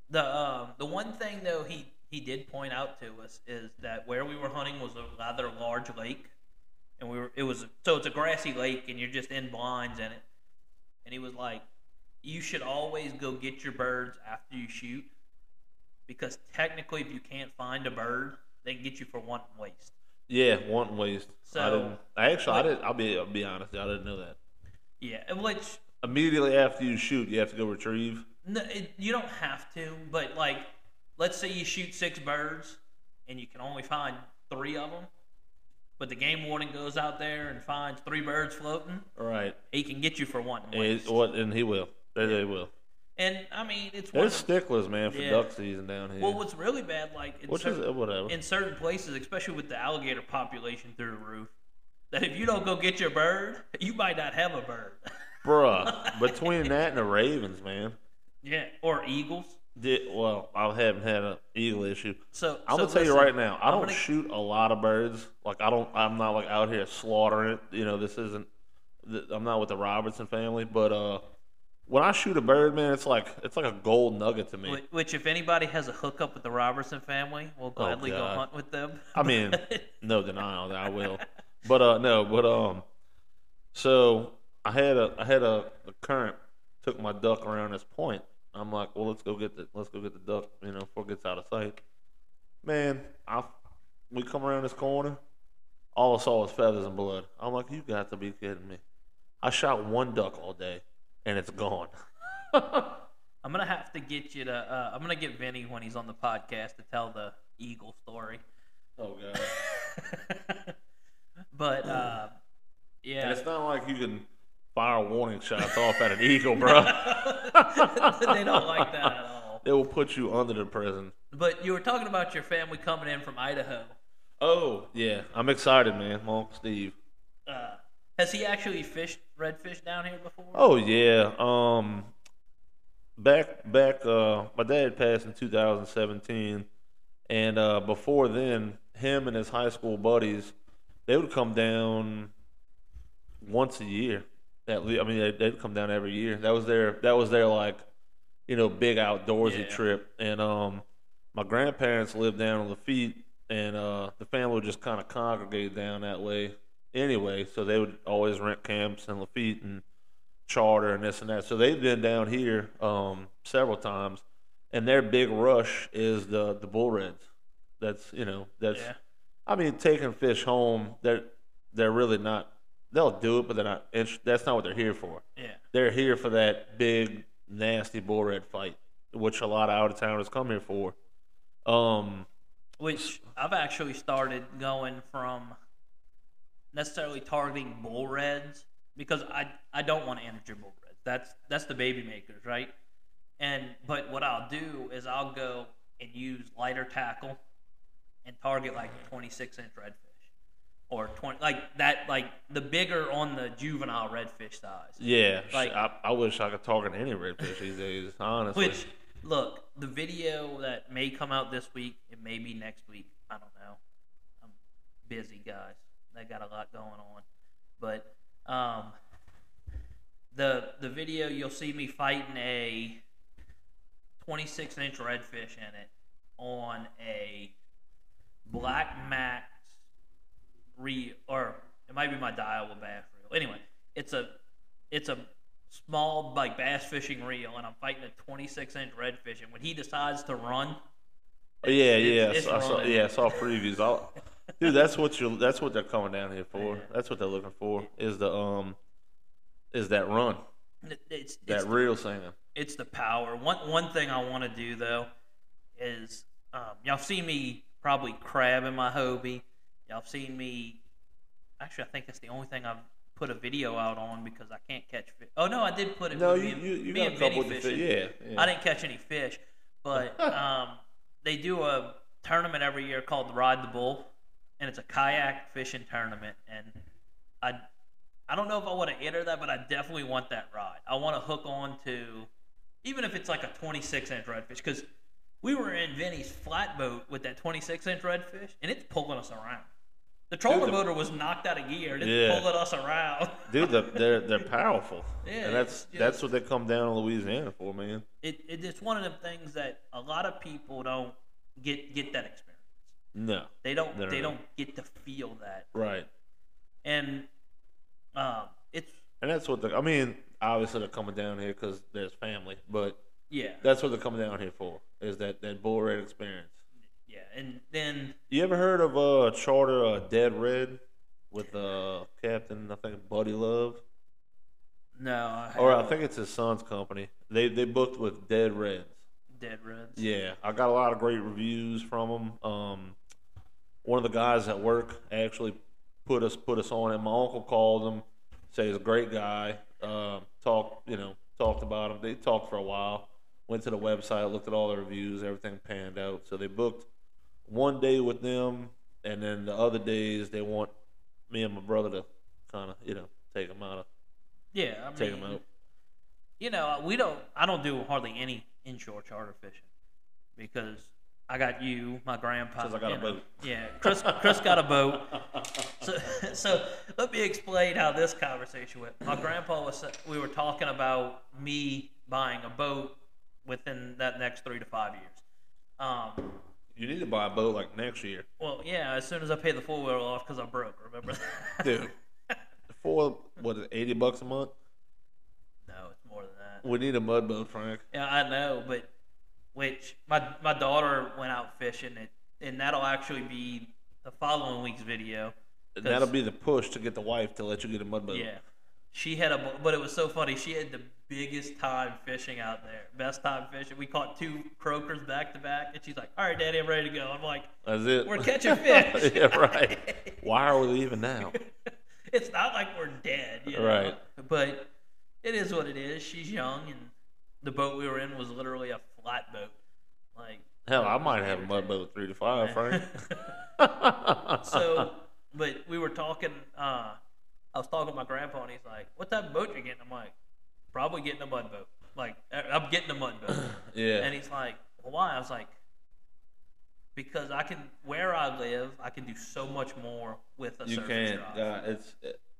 The um, the one thing though he he did point out to us is that where we were hunting was a rather large lake, and we were it was so it's a grassy lake, and you're just in blinds in it, and he was like, "You should always go get your birds after you shoot, because technically, if you can't find a bird, they can get you for wanton waste." Yeah, wanton waste. I So- didn't. I actually, I didn't. I'll be. I'll be honest. I didn't know that. Yeah, and which Immediately after you shoot, you have to go retrieve. No, it, you don't have to, but like, let's say you shoot six birds and you can only find three of them, but the game warden goes out there and finds three birds floating. All right. He can get you for one And, waste. what? And he will. They, they will. And I mean, it's They're sticklers, man, for Yeah. duck season down here. well, what's really bad, like in, Which is certain, whatever. in certain places, especially with the alligator population through the roof, that if you don't go get your bird, you might not have a bird. Bruh, between that and the Ravens, man. yeah, or eagles. Did, well, I haven't had an eagle issue. So I'm so gonna tell you right now, I I'm don't gonna- shoot a lot of birds. Like I don't, I'm not like out here slaughtering it. You know, this isn't. I'm not with the Robertson family, but uh, when I shoot a bird, man, it's like it's like a gold nugget to me. Which, which, if anybody has a hookup with the Robertson family, we'll gladly go Oh, God. hunt with them. I mean, no denial that I will. But uh no, but um so I had a I had a the current took my duck around this point. I'm like, well let's go get the let's go get the duck, you know, before it gets out of sight. Man, I we come around this corner, all I saw was feathers and blood. I'm like, you got to be kidding me. I shot one duck all day and it's gone. I'm gonna have to get you to. Uh, I'm gonna get Vinny when he's on the podcast to tell the eagle story. Oh god. but uh, And yeah, it's not like you can fire warning shots off at an eagle, bro. they don't like that at all. They will put you under the prison. But you were talking about your family coming in from Idaho. Oh yeah, I'm excited, man. My Uncle Steve. Uh, has he actually fished redfish down here before? Oh yeah. Um, back back. Uh, my dad passed in 2017, and uh, before then, him and his high school buddies, they would come down once a year. At least, I mean, they'd, they'd come down every year. That was their that was their like, you know, big outdoorsy Yeah. trip. And um, my grandparents lived down on Lafitte, and uh, the family would just kind of congregate down that way anyway. So they would always rent camps and Lafitte and charter and this and that. So they've been down here um, several times, and their big rush is the the bull reds. That's you know that's Yeah. I mean taking fish home. They're they're really not. They'll do it, but they're not. That's not what they're here for. Yeah. They're here for that big nasty bull red fight, which a lot of out of towners come here for. Um, Which I've actually started going from necessarily targeting bull reds because I I don't want to enter bull reds. That's that's the baby makers, right? And but what I'll do is I'll go and use lighter tackle and target like 26 inch redfish or 20 like that like the bigger on the juvenile redfish size. yeah, Like- I, I wish I could target any redfish these days. Honestly, Which look, the video that may come out this week, it may be next week. I don't know. I'm busy, guys. I got a lot going on, but um, the the video you'll see me fighting a 26 inch redfish in it on a black max reel, or it might be my Daiwa bass reel. Anyway, it's a it's a small like bass fishing reel, and I'm fighting a 26 inch redfish. And when he decides to run, Oh, yeah, it's- yeah, it's I saw, yeah, I saw previews. I'll, dude, that's what you that's what they're coming down here for. That's what they're looking for. Is the um, is that run it's that it's, real saying? it's the power. One one thing I want to do though is um, y'all see me probably crabbing my Hobie. Y'all seen me. Actually, I think that's the only thing I've put a video out on because I can't catch fish. Oh no, I did put it. No, you me, you, you me got and a couple Vinny fishing. Yeah, yeah. I didn't catch any fish, but um, they do a tournament every year called the Ride the Bull, and it's a kayak fishing tournament. And I, I don't know if I want to enter that, but I definitely want that ride. I want to hook on to, even if it's like a 26 inch redfish, because we were in Vinny's flatboat with that 26 inch redfish, and it's pulling us around. The troller the- motor was knocked out of gear, and it's Yeah. pulling us around. Dude, they're they're, they're powerful. Yeah, and that's just, that's what they come down to Louisiana for, man. it, it, it's one of them things that a lot of people don't get get that experience. No, They don't. They don't get to feel that, right. and um, it's And that's what the I mean. Obviously, they're coming down here because there's family, but yeah, that's what they're coming down here for. Is that that bull red experience? yeah, and then You ever heard of uh charter uh, Dead Red with uh Captain I think Buddy Love no, I or I think it's his son's company. They they booked with Dead Reds. Dead Reds. Yeah, I got a lot of great reviews from them. Um, one of the guys at work actually put us put us on, and my uncle called him, said he's a great guy. Uh, talked you know talked about him. They talked for a while. Went to the website, looked at all the reviews, everything panned out. So they booked one day with them, and then the other days they want me and my brother to kind of, you know, take them out. Of, Yeah, I take mean, them out. you know, we don't. I don't do hardly any inshore charter fishing because I got you, my grandpa. 'Cause I got a know. boat. Yeah, Chris. Chris got a boat. So, so let me explain how this conversation went. My grandpa was. We were talking about me buying a boat within that next three to five years. Um, You need to buy a boat like next year, well, yeah, as soon as I pay the four wheel off because I'm broke. Remember that? dude. For what is it, eighty bucks a month? no, it's more than that. We need a mud boat, Frank. Yeah, I know, but which my my daughter went out fishing it, and that'll actually be the following week's video. And that'll be the push to get the wife to let you get a mud boat. Yeah, she had a, but it was so funny. She had the biggest time fishing out there, best time fishing. We caught two croakers back to back, and she's like, "All right, Daddy, I'm ready to go." I'm like, That's it. "We're catching fish." yeah, right. Why are we leaving now? it's not like we're dead, you know? Right. But it is what it is. She's young, and the boat we were in was literally a flat boat. Like Hell, I might have a mud boat three to five, Frank. so, but we were talking. Uh, I was talking to my grandpa, and he's like, "What type of boat you getting?" I'm like, "Probably getting a mud boat. Like, I- I'm getting a mud boat." yeah. And he's like, well, "Why?" I was like, "Because I can where I live, I can do so much more with a You drive." Yeah, it's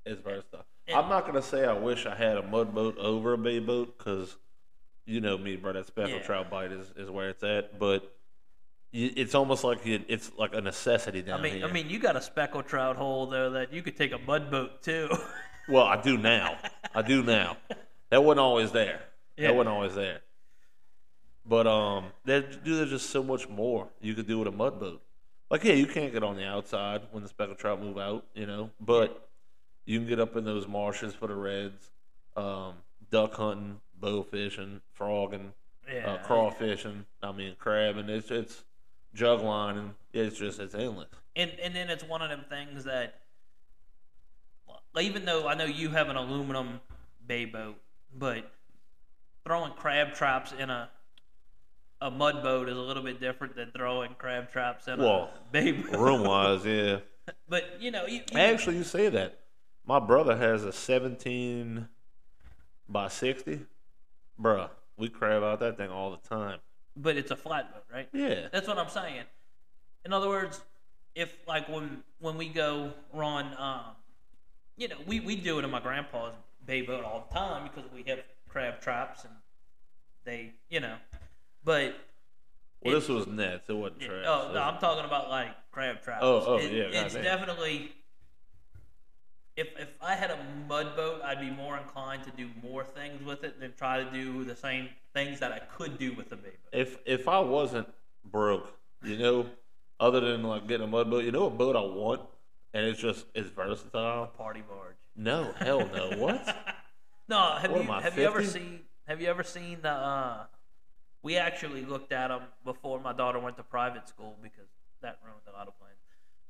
it's versatile. And- I'm not gonna say I wish I had a mud boat over a bay boat because you know me, bro. That speckled Yeah. trout bite is, is where it's at. But it's almost like it, it's like a necessity down I mean, here. I mean, you got a speckled trout hole though that you could take a mud boat too. well, I do now. I do now. That wasn't always there. Yeah. That wasn't always there. But um, there, dude, there's just so much more you could do with a mud boat. Like, yeah, you can't get on the outside when the speckled trout move out, you know, but you can get up in those marshes for the reds, um, duck hunting, bow fishing, frogging, yeah, uh, crawfishing. I mean, crabbing. It's it's jug lining. It's just it's endless. and and then it's one of them things that even though I know you have an aluminum bay boat, but throwing crab traps in a a mud boat is a little bit different than throwing crab traps in Well, a bay boat. Room wise, yeah. But you know, you, you- Actually, you say that. My brother has a 17 by 60. Bruh, we crab out that thing all the time. but it's a flatboat, right? Yeah. That's what I'm saying. In other words, if like when when we go run, um, you know, we, we do it in my grandpa's bay boat all the time because we have crab traps and they, you know, but Well, it- this was nets. It wasn't trash. oh no, I'm talking about like crab traps. Oh, oh, It- yeah, it's goddamn. definitely. If if I had a mud boat, I'd be more inclined to do more things with it than try to do the same things that I could do with a bay boat. if if I wasn't broke, you know, other than like getting a mud boat, you know what boat I want? And it's just it's versatile. Party barge. No, hell no. What? No, have What you I, have you ever seen have you ever seen the? Uh, we actually looked at them before my daughter went to private school because that ruined a lot of plans.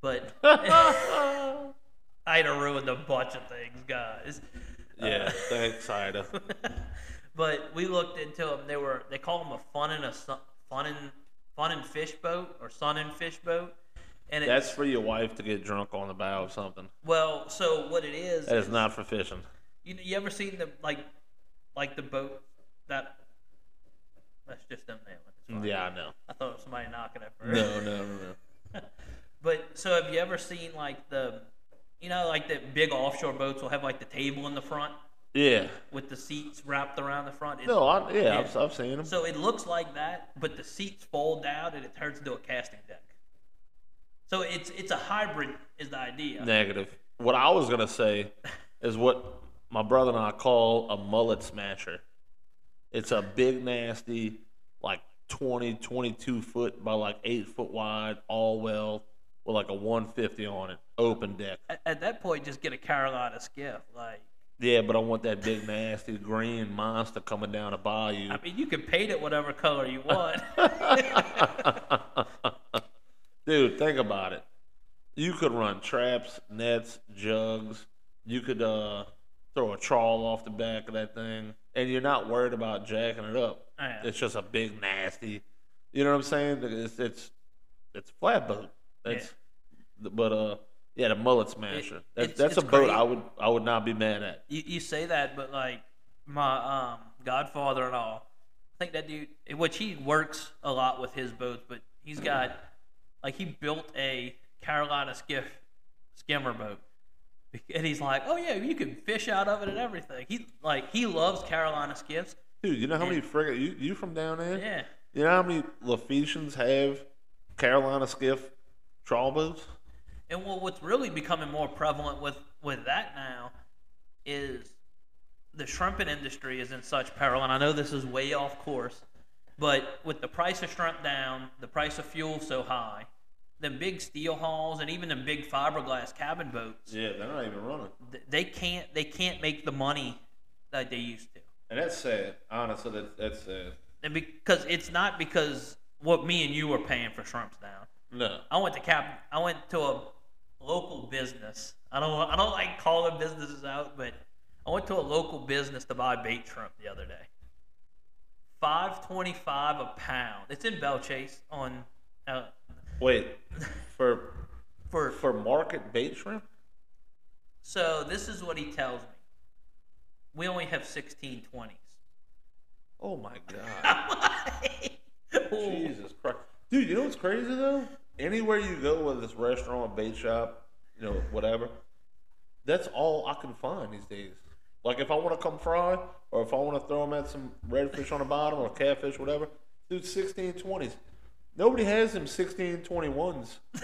But I'd ruined a bunch of things, guys. yeah, uh, thanks, Ida. but we looked into them. They were they call them a fun and a sun, fun and fun and fish boat or sun and fish boat. And it's, That's for your wife to get drunk on the bow of something. well, so what it is? That is is- not for fishing. You you ever seen the like like the boat that? That's just them nailing. Mm, yeah, I know. I thought it was somebody knocking at first. No, no, no, no. But so have you ever seen like the, you know, like the big offshore boats will have like the table in the front Yeah. with the seats wrapped around the front. It's- No, I, yeah, Yeah. I've, I've seen them. So it looks like that, but the seats fold down and it turns into a casting deck. So it's it's a hybrid is the idea. Negative. What I was gonna say is what my brother and I call a mullet smasher. It's a big, nasty, like 20, 22 foot by like eight foot wide, all well, with like a 150 on it, open deck. At, at that point, just get a Carolina skiff. Like, Yeah, but I want that big, nasty green monster coming down a bayou. I mean, you can paint it whatever color you want. Dude, think about it. You could run traps, nets, jugs. You could uh throw a trawl off the back of that thing, and you're not worried about jacking it up. It's just a big nasty. You know what I'm saying? It's it's it's a flatboat. That's but uh yeah, the mullet smasher. It- that's it's- that's it's a boat crazy. I would I would not be mad at. You, you say that, but like my um, godfather and all, I think that dude, which he works a lot with his boats, but he's got like he built a Carolina skiff skimmer boat, and he's like, oh yeah, you can fish out of it and everything. He like he loves Carolina skiffs. Dude, you know how Yeah. many frigate you you from down there? Yeah, You know how many Laetians have Carolina skiff trawl boats? and well, what's really becoming more prevalent with with that now is the shrimping industry is in such peril, and I know this is way off course, but with the price of shrimp down, the price of fuel so high, the big steel hulls and even the big fiberglass cabin boats, Yeah, they're not even running. th- they can't they can't make the money that they used to, And that's sad. Honestly, that, that's sad. and because it's not because what me and you are paying for shrimps down. No. I went to cap. I went to a local business. I don't. I don't like calling businesses out, but I went to a local business to buy bait shrimp the other day. Five twenty-five a pound. It's in Belle Chasse on uh, Wait, for for. for market bait shrimp? So this is what he tells me. We only have sixteen twenties. Oh my god. Jesus Christ. Dude, you know what's crazy though? Anywhere you go, whether it's restaurant, bait shop, you know, whatever, that's all I can find these days. Like if I want to come fry, or if I want to throw them at some redfish on the bottom or catfish, whatever, dude, 1620s. Nobody has them 1621s.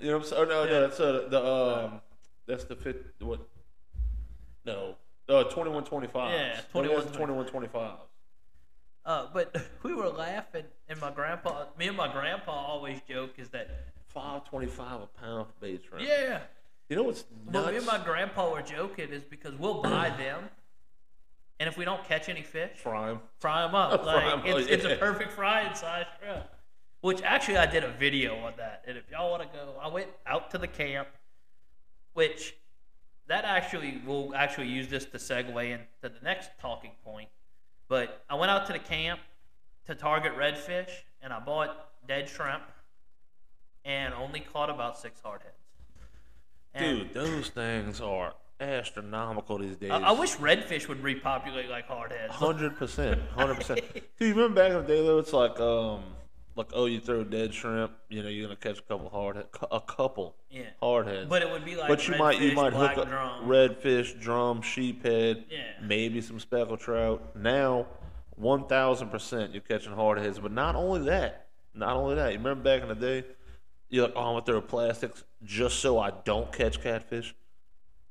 You know what I'm saying? Oh, no, no, that's uh, the um, that's the fit. What? No, uh, 2125. Yeah, Nobody has 21, 2125. Uh, but we were laughing, and my grandpa, me and my grandpa always joke is that, Five twenty-five a pound for bait shrimp. yeah, You know what's But me and my grandpa were joking is because we'll buy them, and if we don't catch any fish, Fry 'em. fry them up. Fry Like 'em, it's, it's a perfect frying size shrimp. Which actually I did a video on that, and if y'all want to go, I went out to the camp, which that actually we'll actually use this to segue into the next talking point. But I went out to the camp to target redfish, and I bought dead shrimp, and only caught about six hardheads. And- Dude, those things are astronomical these days. I, I wish redfish would repopulate like hardheads. Hundred percent, hundred percent. Dude, you remember back in the day though? It's like, um, like oh, you throw dead shrimp, you know, you're gonna catch a couple hard, a couple Yeah. hard heads. But it would be like but you might you might hook up drum. redfish, drum, sheephead, Yeah. maybe some speckled trout. Now, one thousand percent you're catching hard heads. But not only that, not only that. You remember back in the day, you're like, oh, I'm gonna throw plastics just so I don't catch catfish.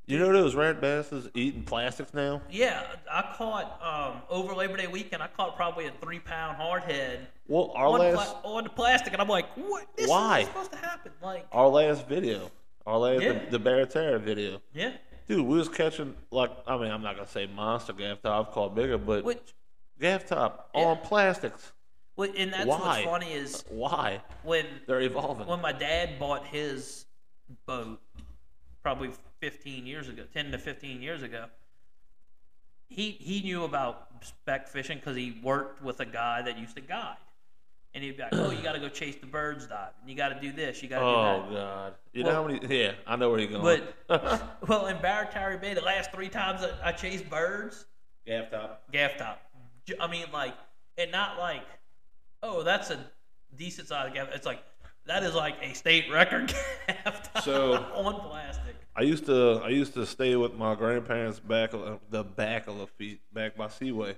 You know those rat basses eating plastics now? Yeah, I caught um, over Labor Day weekend. I caught probably a three pound hardhead Well, our on, last pla- on the plastic, and I'm like, what? This Why? is supposed to happen. Like, our last video, our last Yeah. the, the video, yeah. dude, we was catching like I mean I'm not gonna say monster gaff top, I've caught bigger, but Which, gaff top Yeah. on plastics. which, and that's Why? what's funny is Why? when They're evolving. when my dad bought his boat, probably 15 years ago, 10 to 15 years ago, he he knew about spec fishing because he worked with a guy that used to guide. And he'd be like, "Oh, you got to go chase the birds dive, and you got to do this, you got to Oh do that." Oh, God! You know how many? Yeah, I know where you're going. But well, in Barataria Bay, the last three times that I chased birds, gaff top. gaff top. J- I mean, like, and not like, oh, that's a decent size gaff. It's like that is like a state record gaff So- on plastic. I used to I used to stay with my grandparents back the back of the feet back by Seaway,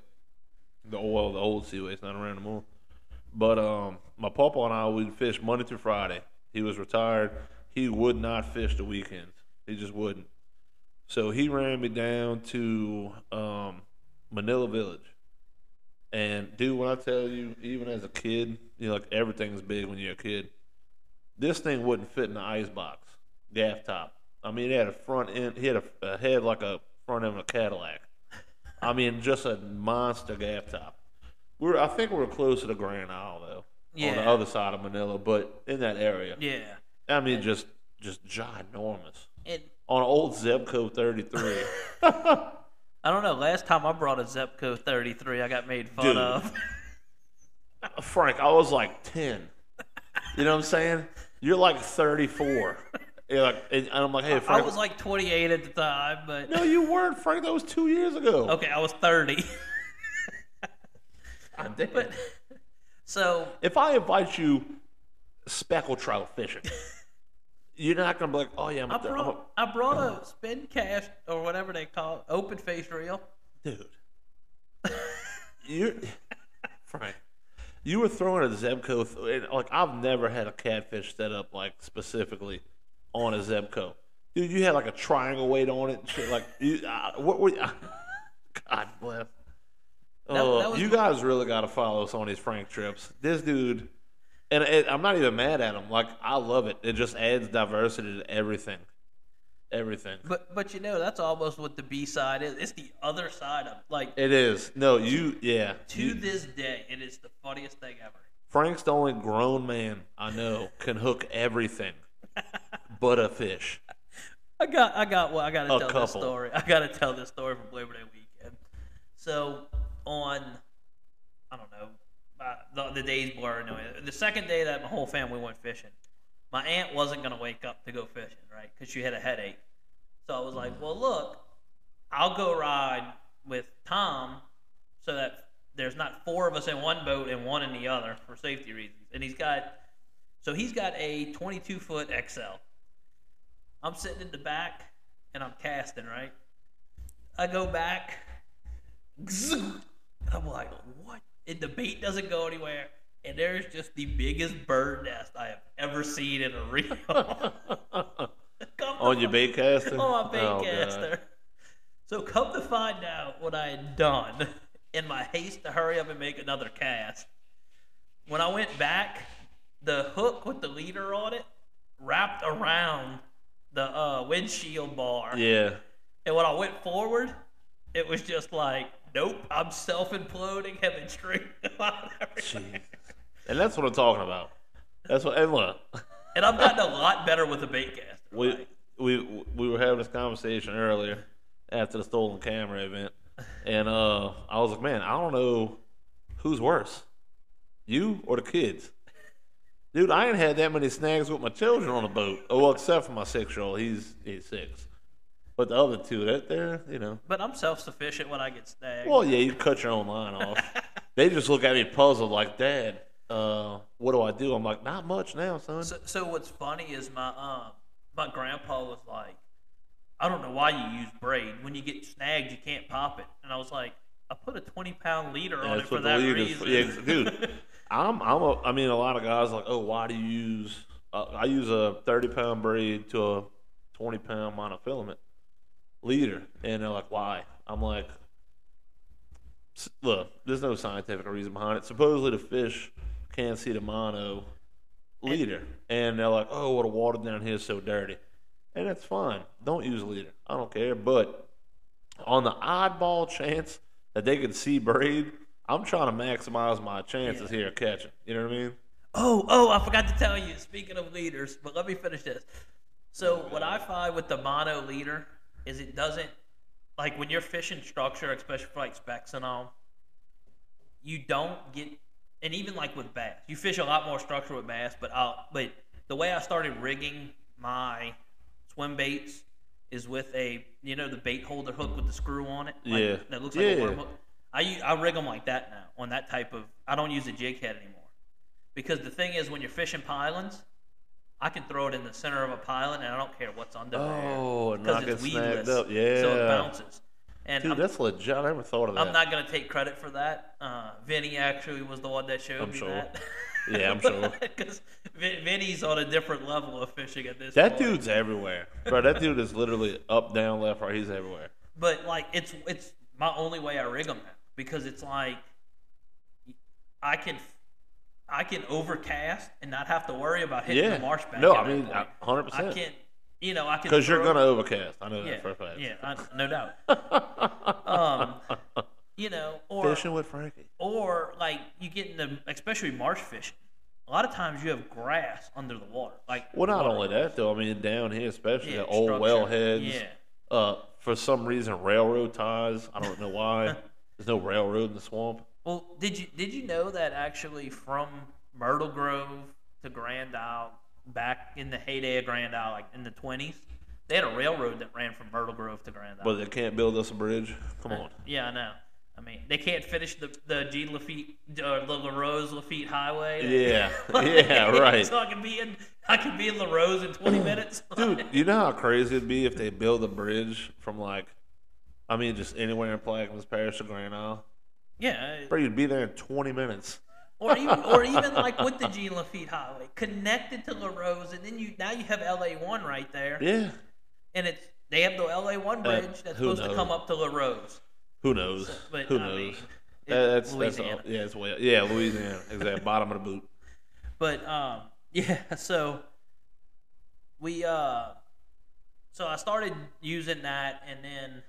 the well the old Seaway. It's not around anymore. But um, my papa and I would fish Monday through Friday. He was retired. He would not fish the weekends. He just wouldn't. So he ran me down to um, Manila Village. And dude, when I tell you, even as a kid, you know, like everything's big when you're a kid. This thing wouldn't fit in the ice box, gaff top. I mean, it had a front end. He had a, a head like a front end of a Cadillac. I mean, just a monster gaff top. We are I think we were close to the Grand Isle though, on the other side of Manila, but in that area. Yeah, I mean, just just ginormous. and on an old Zebco 33. I don't know. Last time I brought a Zebco 33, I got made fun Dude. of. Frank, I was like 10. You know what I'm saying? You're like 34. You're like, and I'm like, hey, I Frank. was like 28 at the time, but no, you weren't, Frank. That was two years ago. okay, I was 30. God damn. but so if I invite you speckled trout fishing, you're not gonna be like, oh yeah, I'm, I a, I'm a brought I brought a spin cast or whatever they call it, open face reel. dude. you, Frank, you were throwing a Zebco. Th- and, like I've never had a catfish set up like specifically on a Zebco. Dude, you had like a triangle weight on it and shit. Like, you, uh, what were? You, God bless. That- Oh, that you guys really got to follow us on these Frank trips. This dude, and it, I'm not even mad at him. Like I love it. It just adds diversity to everything. Everything. But but you know that's almost what the B side is. It's the other side of like It is. No, you. Yeah. to You- this day it is the funniest thing ever. Frank's the only grown man I know can hook everything, but a fish. I got, I got, well, I got to tell this story. I got to tell this story from Labor Day weekend. So on, I don't know, uh, the, the days blur. No, the second day that my whole family went fishing, my aunt wasn't gonna wake up to go fishing, right? Because she had a headache. So I was like, mm. well, look, I'll go ride with Tom, so that there's not four of us in one boat and one in the other for safety reasons. And he's got, so he's got a 22 foot XL. I'm sitting in the back and I'm casting, right? I go back, and I'm like, what? And the bait doesn't go anywhere. And there's just the biggest bird nest I have ever seen in a reel. On your bait caster? on my bait Oh, God. caster. So come to find out what I had done in my haste to hurry up and make another cast. When I went back, the hook with the leader on it wrapped around the uh, windshield bar. Yeah. And when I went forward, it was just like, nope, I'm self imploding, having string out everywhere. And that's what I'm talking about. That's what. And look, And I've gotten a lot better with the bait caster. we we we were having this conversation earlier after the stolen camera event, and uh, I was like, man, I don't know who's worse, you or the kids. Dude, I ain't had that many snags with my children on the boat. Oh, well, except for my six-year-old. He's he's six. But the other two, that they're you know. But I'm self sufficient when I get snagged. Well, yeah, you cut your own line off. they just look at me puzzled, like, Dad, uh, what do I do? I'm like, not much now, son. So, so what's funny is my um my grandpa was like, I don't know why you use braid. When you get snagged, you can't pop it. And I was like, I put a twenty pound leader on it for that lead is reason. Yeah, dude. I'm, I'm a, I mean, a lot of guys are like, oh, why do you use? Uh, I use a 30 pound braid to a 20 pound monofilament leader, and they're like, why? I'm like, look, there's no scientific reason behind it. Supposedly, the fish can't see the mono leader, and they're like, oh, what a water down here is so dirty, and that's fine. Don't use leader. I don't care, but on the oddball chance that they can see braid, I'm trying to maximize my chances Yeah. here of catching. You know what I mean? Oh, oh, I forgot to tell you. Speaking of leaders, but let me finish this. So what I find with the mono leader is it doesn't like when you're fishing structure, especially for like specks and all. You don't get, and even like with bass, you fish a lot more structure with bass. But I'll, but the way I started rigging my swim baits is with a you know the bait holder hook with the screw on it. Like, Yeah. that looks like Yeah. a worm hook. I I rig them like that now on that type of. I don't use a jig head anymore because the thing is when you're fishing pilings, I can throw it in the center of a piling and I don't care what's under Oh, there because it's weedless, up. so Yeah. it bounces. And Dude, I'm, that's legit. I never thought of that. I'm not gonna take credit for that. Uh, Vinny actually was the one that showed I'm me sure. that. Yeah, I'm sure. Because Vinny's on a different level of fishing at this. That point. dude's everywhere, bro. That dude is literally up, down, left, right. He's everywhere. But like it's it's my only way I rig them now because it's like I can I can overcast and not have to worry about hitting Yeah. the marsh bank. No, I mean, hundred I percent. can't. You know, I can Because you're gonna overcast. I know Yeah, that for a fact. yeah, I, no doubt. um, you know, or Fishing with Frankie. or like you get into especially marsh fishing. a lot of times you have grass under the water. Like Well, not only that though. I mean, down here, especially Yeah, the old wellheads. Yeah. Uh, for some reason, railroad ties. I don't know why. There's no railroad in the swamp. Well, did you did you know that actually from Myrtle Grove to Grand Isle, back in the heyday of Grand Isle, like in the twenties, they had a railroad that ran from Myrtle Grove to Grand Isle. But they can't build us a bridge. Come on. yeah, I know. I mean, they can't finish the the G Lafitte or the LaRose Lafitte Highway. Yeah, yeah, right. so I can be in I can be in LaRose in twenty minutes. Dude, you know how crazy it'd be if they build a bridge from like, I mean, just anywhere in Plaquemines Parish to Grand Isle. yeah, Bro, you'd be there in 20 minutes. Or even or even like with the G Lafitte Highway connected to LaRose, and then you now you have LA one right there. Yeah. and it's they have the LA one bridge that's who supposed to come up to LaRose. Who knows? But Who I knows? mean, That- it- that's Louisiana. that's all, yeah, it's way yeah, Louisiana, exactly. Bottom of the boot. But um, yeah, so we uh, so I started using that, and then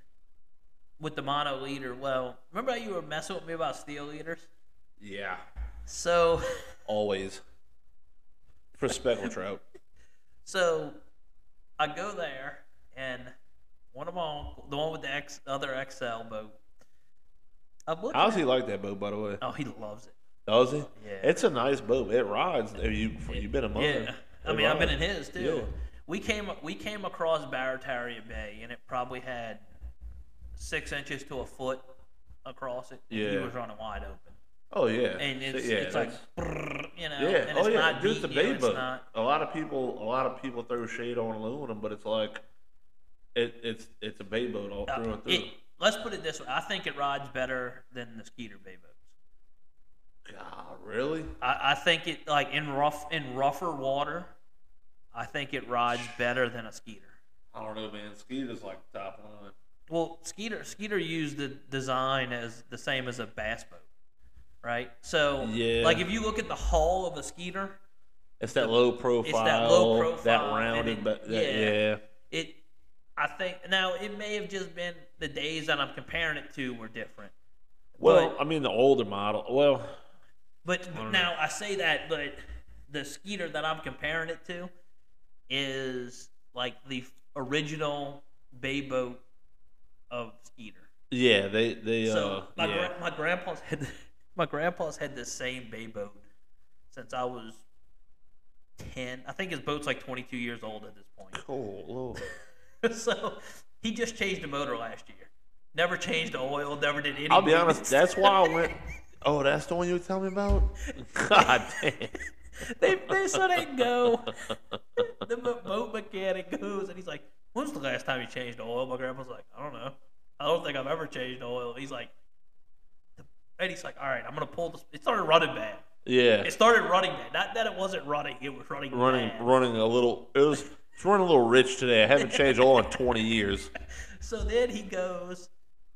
with the mono leader. Well, remember how you were messing with me about steel leaders? Yeah, So, always for speckled trout. so I go there, and one of my uncle, the one with the X, other XL boat. I'm looking. How's he like that boat, by the way? Oh, he loves it. Does he? Yeah. It's a nice boat. It rides. Have you you've been among Yeah. I mean, I've been in his too. Yeah. We came we came across Barataria Bay, and it probably had six inches to a foot across it. and he was running wide open, Oh yeah. and it's yeah, it's like you know, yeah. and oh yeah. not Dude, it's a beating you, bait it's boat. not. A lot of people, a lot of people throw shade on aluminum, but it's like, it, it's it's a bait boat all through uh, and through. it, let's put it this way: I think it rides better than the Skeeter Bay boats. God, really? I, I think it like in rough in rougher water. I think it rides better than a Skeeter. I don't know, man. Skeeter's like top line. Well, Skeeter Skeeter used the design as the same as a bass boat, right? So, Yeah. like if you look at the hull of a Skeeter, It's that low profile. low That low profile, and rounded, it- but that, yeah. yeah. it, I think now it may have just been the days that I'm comparing it to were different. Well, But- I mean the older model. Well, But don't now I say that, but the Skeeter that I'm comparing it to is like the original bay boat of Skeeter. yeah, they they So uh my, yeah. gra- my grandpa's had my grandpa's had the same bay boat since I was ten. I think his boat's like twenty two years old at this point. Oh, cool. So he just changed the motor last year. Never changed the oil. Never did anything. I'll be honest. That's why I went. Oh, that's the one you were telling me about. God damn. they, they so they go. the boat mechanic goes and he's like, "When's the last time you changed the oil?" My grandpa's like, "I don't know. I don't think I've ever changed the oil." He's like, and he's like, "All right, I'm gonna pull this." It started running bad. Yeah, It started running bad. Not that it wasn't running; it was running running bad. running a little. It was it's running a little rich today. I haven't changed oil in 20 years. So then he goes,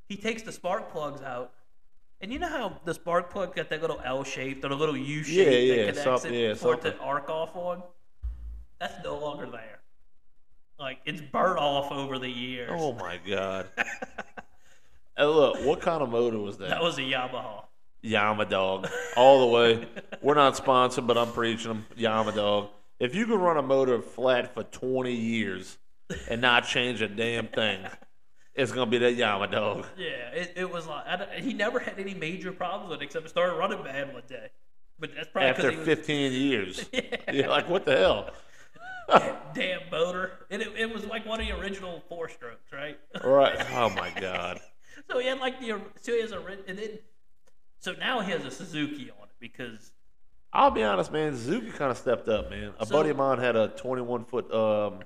he takes the spark plugs out. And you know how the spark plug got that little L shaped or the little U shape Yeah, that connects it yeah, for it to arc off on? That's no longer there. Like it's burnt off over the years. Oh my god. Hey, look, what kind of motor was that? that was a Yamaha. Yama dog, all the way. We're not sponsored, but I'm preaching them. Yama dog. If you could run a motor flat for 20 years and not change a damn thing, it's gonna be that Yama dog. Yeah, it, it was like I he never had any major problems with it except it started running bad one day. But that's probably After was 15 years, you're like, what the hell? damn motor. And it, it was like one of the original four strokes, right? Right? Oh my god. So he had like the so he has a and then so now he has a Suzuki on it because I'll be honest, man. Suzuki kind of stepped up, man. A So- buddy of mine had a 21 foot, um,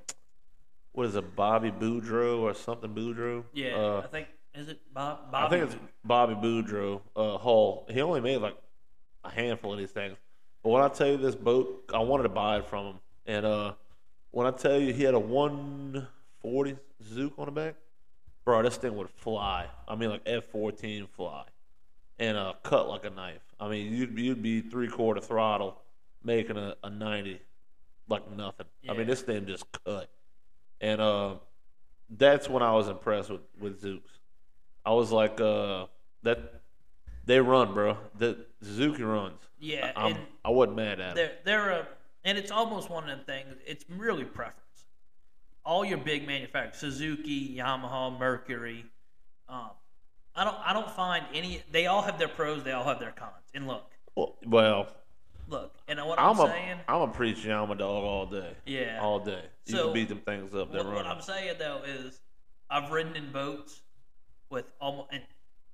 what is it, Bobby Boudreaux or something Boudreaux? yeah, Uh, I think is it Bob? I think it's Bobby Boudreaux uh, Hull. He only made like a handful of these things. But when I tell you this boat, I wanted to buy it from him. And uh, when I tell you he had a 140 Zook on the back, bro, this thing would fly. I mean, like F14 fly, and uh, cut like a knife. I mean, you'd you'd be three quarter throttle, making a, a 90 like nothing. I mean, this thing just cut, and uh, that's when I was impressed with with Zooks. I was like, uh, that They run, bro. The Suzuki runs. Yeah, I'm, I wasn't mad at it. they're they're a, and it's almost one of them things. It's really preference. All your big manufacturers, Suzuki, Yamaha, Mercury. Um, I don't I don't find any. They all have their pros. They all have their cons. And look, Well, well look, and what I'm, saying. I'm a saying. am a preach Yama dog all day. Yeah. all day. You So, can beat them things up. They're What, what. I'm saying though is, I've ridden in boats with almost, and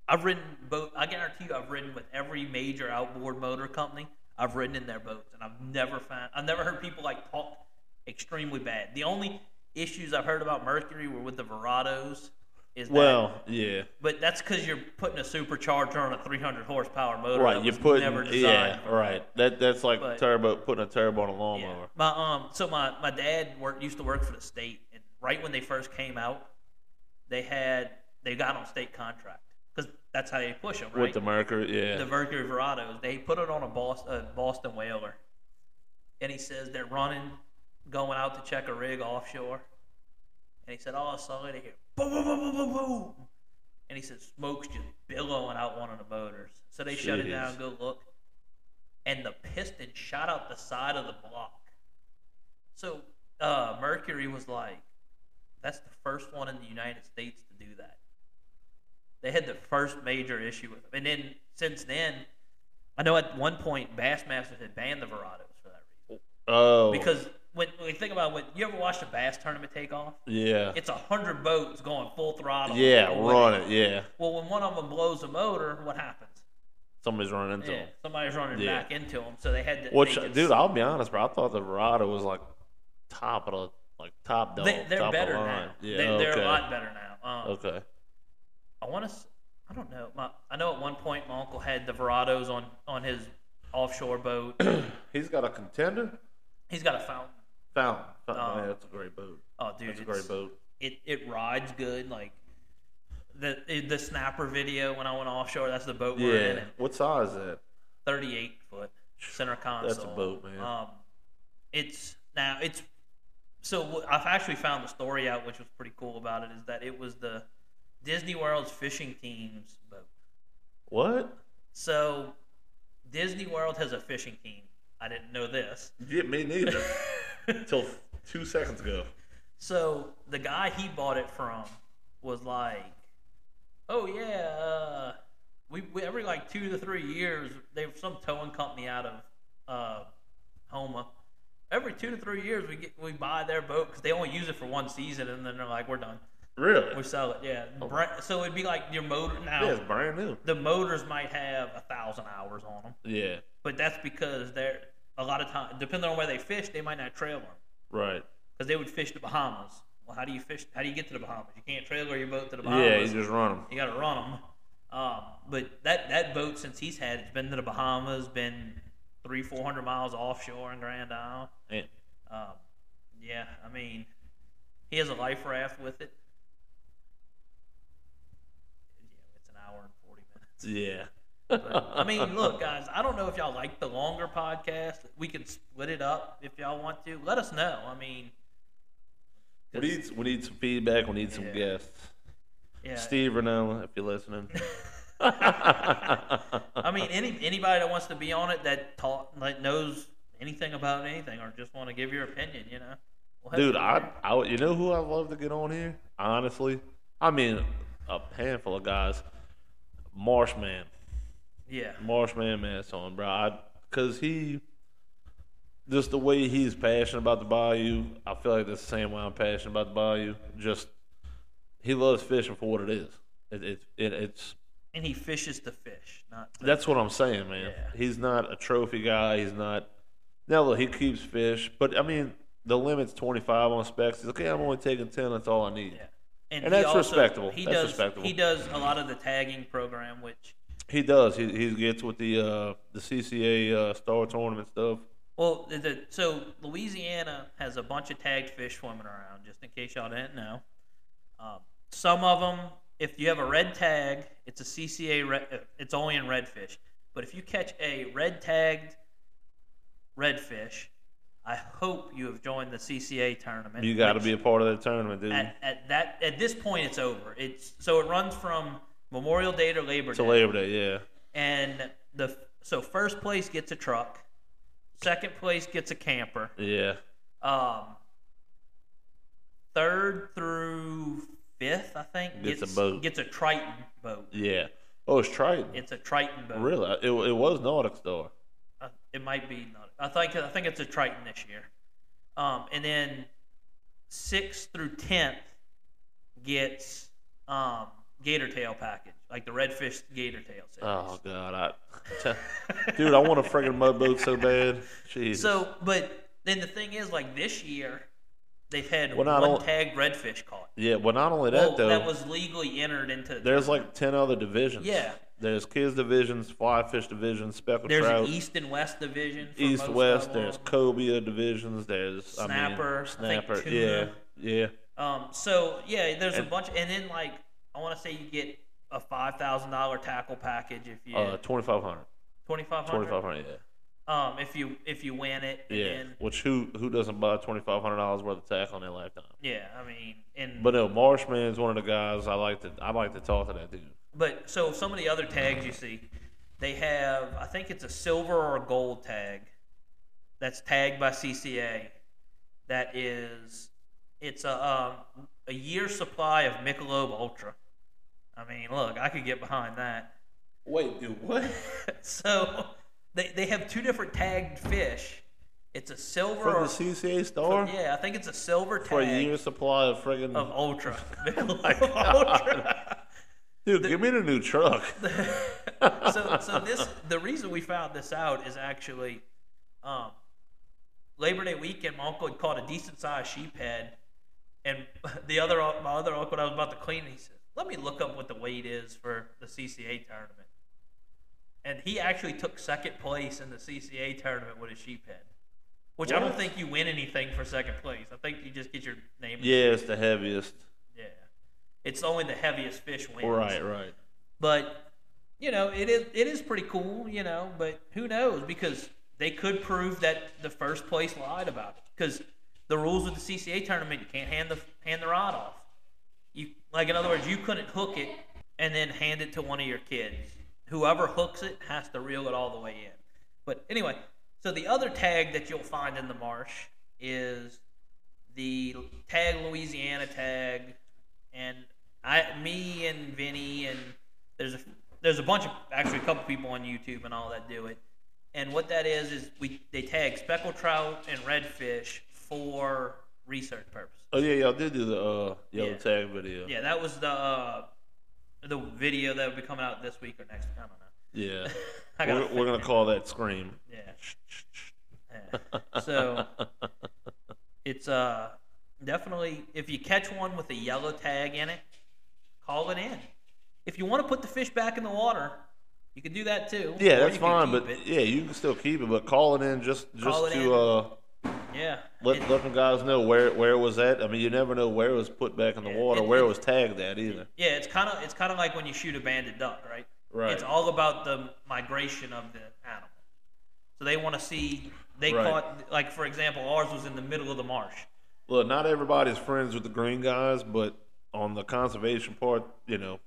I've ridden boat. I guarantee you, I've ridden with every major outboard motor company. I've ridden in their boats, and I've never found, I've never heard people like talk extremely bad. The only issues I've heard about Mercury were with the Verados. Is that, well, yeah, but that's because you're putting a supercharger on a 300 horsepower motor. right. You're putting never yeah, right. That that's like But- turbo putting a turbo on a Yeah. lawnmower. My um, so my my dad worked used to work for the state, and right when they first came out, they had they got on state contract because that's how they push them, right? With the Mercury, yeah. the Mercury Verados, they put it on a Boston, a Boston whaler, and he says they're running, going out to check a rig offshore, and he said, "Oh, I saw it here, boom, boom, boom, boom, boom, boom," and he said smoke's just billowing out one of the motors. So they shut it down, go look, and the piston shot out the side of the block. So uh, Mercury was like, "That's the first one in the United States to do that." They had the first major issue with them, and then since then, I know at one point Bassmasters had banned the Verados for that reason. Oh, because when, when you think about what you ever watched a bass tournament take off, yeah, it's a hundred boats going full throttle. yeah, run it, yeah. Well, when one of them blows a motor, what happens? Somebody's running into Yeah, them. somebody's running Yeah. back into them, so they had to. Which, just- dude, I'll be honest, bro. I thought the Verado was like top of the like top dog. they, they're top better now. Yeah, they, they're okay. a lot better now. Um, Okay. I want to. I don't know. My, I know at one point my uncle had the Verados on on his offshore boat. He's got a contender. He's got a fountain. Fountain. Fountain. Um, man, that's a great boat. Oh, dude, That's a great boat. it it rides good. Like the the snapper video when I went offshore, that's the boat we're in. Yeah. What size is that? 38 foot center console. That's a boat, man. Um, it's now it's so I've actually found the story out, which was pretty cool about it. Is that it was the Disney World's fishing team's boat. What? So Disney World has a fishing team. I didn't know this. Yeah, me neither. Until two seconds ago. So the guy he bought it from was like, "Oh yeah, uh, we, we every like two to three years they have some towing company out of uh, Houma. Every two to three years we get we buy their boat because they only use it for one season and then they're like, we're done, Really? we sell it. Yeah, Bra- so it'd be like your motor now. Yeah, it's brand new. The motors might have a thousand hours on them, Yeah. but that's because they're a lot of time depending on where they fish, they might not trailer them Right. because they would fish the Bahamas. Well, how do you fish? How do you get to the Bahamas? You can't trailer your boat to the Bahamas. Yeah, you just run them. you got to run them. Um, but that that boat, since he's had, it's been to the Bahamas, been three, four hundred miles offshore in Grand Isle. And, Um, yeah, I mean, he has a life raft with it. Yeah, it's an hour and forty minutes. yeah. But, I mean, look, guys, I don't know if y'all like the longer podcast. We can split it up if y'all want to. Let us know. I mean, we need we need some feedback. We need some guests. yeah. Steve Rinella, if you're listening. I mean, any anybody that wants to be on it that taught that knows anything about anything or just want to give your opinion, you know. We'll Dude, I. I, you know who I'd love to get on here? Honestly, I mean, a handful of guys. Marshman, yeah, Marshman Masson, bro. I, Cause he, just the way he's passionate about the bayou, I feel like that's the same way I'm passionate about the bayou. Just, he loves fishing for what it is. It, it, it it's and he fishes to fish, not to, That's what I'm saying, man. Yeah. He's not a trophy guy. He's not. Now look, he keeps fish, but I mean, the limit's 25 on specs. He's okay. I'm only taking 10. That's all I need. yeah. And he that's also, respectable. He That's does. respectable. He does a lot of the tagging program, which He does. He he gets with the uh the CCA uh, star tournament stuff. well, the, so Louisiana has a bunch of tagged fish swimming around. Just in case y'all didn't know, um, some of them, if you have a red tag, it's a CCA. Red, uh, it's only in redfish. But if you catch a red tagged redfish, I hope you have joined the CCA tournament. You got to be a part of that tournament, dude. at, at that at this point it's over. It's so it runs from Memorial Day to Labor Day. to. Labor Day, yeah. and the so first place gets a truck, second place gets a camper, Yeah. um, third through fifth, I think, Gets a boat. Gets a Triton boat. Yeah. Oh, it's Triton. It's a Triton boat. Really? It, it was Nautic Star. Uh, it might be not. I think I think it's a Triton this year. Um, and then sixth through tenth gets um, gator tail package, like the redfish gator tail series. Oh God, I, dude, I want a friggin' mud boat so bad. Jeez. So, but then the thing is, like this year, they've had Well, one tagged redfish caught. yeah, well, not only that Well, though, that was legally entered into. there's like ten other divisions. Yeah. There's kids divisions, fly fish divisions, speckled there's trout, an east and west division. East west. There's cobia divisions. There's mean, Snapper, I think snapper. Yeah, yeah. Um, so yeah, there's a bunch, and then like I want to say you get a five thousand dollar tackle package if you Uh, twenty five hundred. twenty five Twenty hundred. five hundred. Yeah. Um, if you if you win it, Yeah. then, Which who who doesn't buy twenty five hundred dollars worth of tackle in their lifetime? yeah, I mean, and But no, Marshman's one of the guys I like to I like to talk to that dude. But so some of the other tags you see, they have I think it's a silver or a gold tag that's tagged by CCA. That is, it's a um, a year supply of Michelob Ultra. I mean, look, I could get behind that. Wait, dude, what? so they they have two different tagged fish. It's a silver From the CCA store yeah, I think it's a silver tag for a year supply of friggin' of Ultra. God. Ultra. dude. give me the new truck. so, so this the reason we found this out is actually um, Labor Day weekend. My uncle had caught a decent sized sheephead, and the other my other uncle I was about to clean. He said, "Let me look up what the weight is for the CCA tournament." And he actually took second place in the CCA tournament with a sheephead, which I don't think you win anything for second place. I think you just get your name. the- Yeah, it's the heaviest. yeah. It's only the heaviest fish wins. Right, right. But you know, it is it is pretty cool, you know. But who knows? Because they could prove that the first place lied about it. Because the rules of the CCA tournament, you can't hand the hand the rod off. Like, in other words, you couldn't hook it and then hand it to one of your kids. Whoever hooks it has to reel it all the way in. But anyway, so the other tag that you'll find in the marsh is the tag Louisiana tag, and I, me and Vinny and there's a there's a bunch of actually a couple people on YouTube and all that do it. And what that is is we they tag speckled trout and redfish for research purposes. Oh yeah, y'all did do the uh, yellow Yeah. tag video. Yeah, that was the uh, the video that would be coming out this week or next. I don't know. Yeah. We're, we're gonna it. call that scream. Yeah. yeah. So it's uh definitely if you catch one with a yellow tag in it, call it in. If you want to put the fish back in the water, you can do that too. Yeah, that's fine, but it. yeah, you can still keep it, but call it in just just to in. uh yeah, let It- let them guys know where where it was at. I mean, you never know where it was put back in the Yeah, water, it- where it it- was tagged at either. yeah, it's kind of it's kind of like when you shoot a banded duck, right? Right. It's all about the migration of the animal. So they want to see they Right. caught like for example, ours was in the middle of the marsh. Look, not everybody's friends with the green guys, but on the conservation part, you know,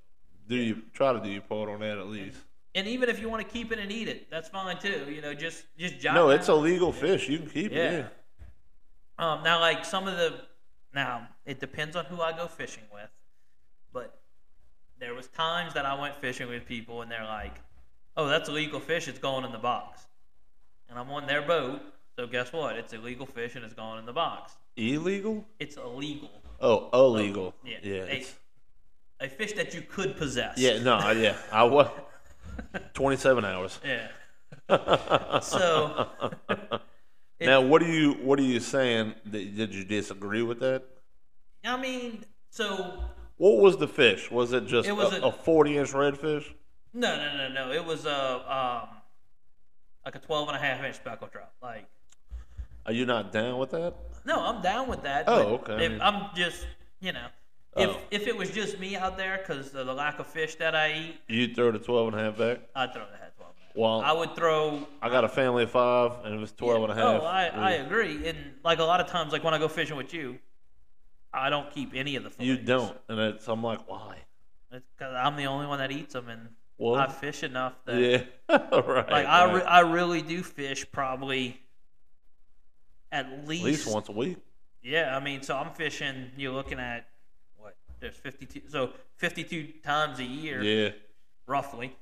do you try to do your part on that at least? And even if you want to keep it and eat it, that's fine too. You know, just just jot No, it's a legal fish. You can keep Yeah. it. Yeah. Um, now, like some of the, now it depends on who I go fishing with, but there was times that I went fishing with people and they're like, "Oh, that's illegal fish. It's going in the box," and I'm on their boat. So guess what? It's illegal fish and it's going in the box. Illegal? It's illegal. Oh, illegal. Yeah. Yeah. It's- A fish that you could possess. yeah. No. Yeah. I was. Twenty-seven hours. Yeah. So. it- now, what are you what are you saying? That, did you disagree with that? I mean, so What was the fish? Was it just It was a, a- a forty-inch redfish? No, no, no, no. It was a um, like a 12 and a half inch speckled trout. Like, Are you not down with that? no, I'm down with that. Oh, okay. If, I'm just, you know, if Oh. if it was just me out there because of the lack of fish that I eat, You throw the 12 and a half back? I'd throw the 12 and a half. Well, I would throw. I got a family of five, and it was 12 and a half. Oh, I, I agree. And like a lot of times, like when I go fishing with you, I don't keep any of the. Fish. You don't, and it's I'm like, why? It's because I'm the only one that eats them, and Well, I fish enough that yeah, right. like I, right. re- I really do fish probably at least, At least once a week. Yeah, I mean, so I'm fishing. You're looking at? There's 52, so 52 times a year, Yeah, roughly,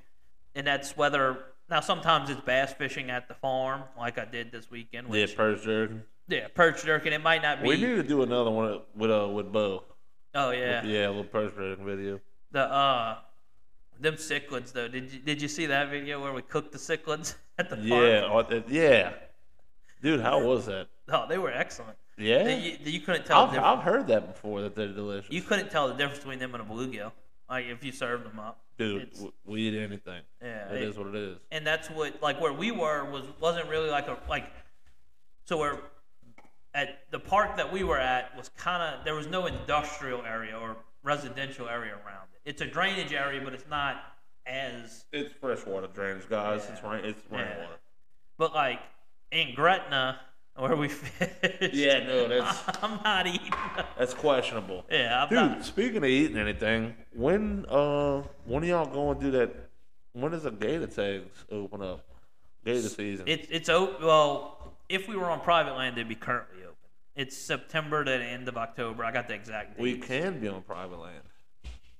and that's whether. Now sometimes it's bass fishing at the farm, like I did this weekend. yeah, perch jerking. yeah, perch jerking. It might not be. We need to do another one with uh with Bo. oh yeah, yeah, a little perch jerking video. the uh, them cichlids though. Did you did you see that video where we cooked the cichlids at the farm? Yeah, oh, yeah, dude, how was that? Oh, they were excellent. Yeah, You, you couldn't tell. the I've, difference. I've heard that before that they're delicious. You couldn't tell the difference between them and a bluegill, like if you served them up. dude, it's- w- we eat anything. Yeah, it it- is what it is. And that's what like where we were was wasn't really like a like. So we're at the park that we were at was kind of there was no industrial area or residential area around it. It's a drainage area, but it's not as. It's freshwater drainage, guys. It's Yeah. rain. It's Yeah. rainwater. But like in Gretna, where we fished. Yeah, no, that's- I'm not eating. That's questionable. Yeah, I'm Dude, not. speaking of eating anything, when uh when are y'all going to do that? When does the gator tags open up? Gator season. It's it's open. Well, if we were on private land, it'd be currently open. It's September to the end of October. I got the exact date. we can be on private land.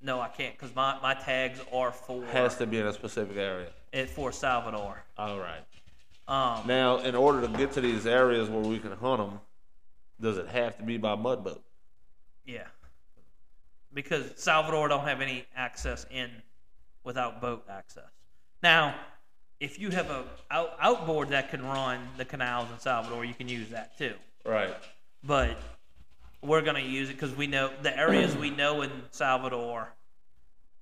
No, I can't because my, my tags are for Has to be in a specific area. it for Salvador. All right. Um, Now, in order to get to these areas where we can hunt them, does it have to be by mud boat? yeah, because Salvador don't have any access in without boat access. Now, if you have a out, outboard that can run the canals in Salvador, you can use that too. Right. but we're going to use it because we know the areas we know in Salvador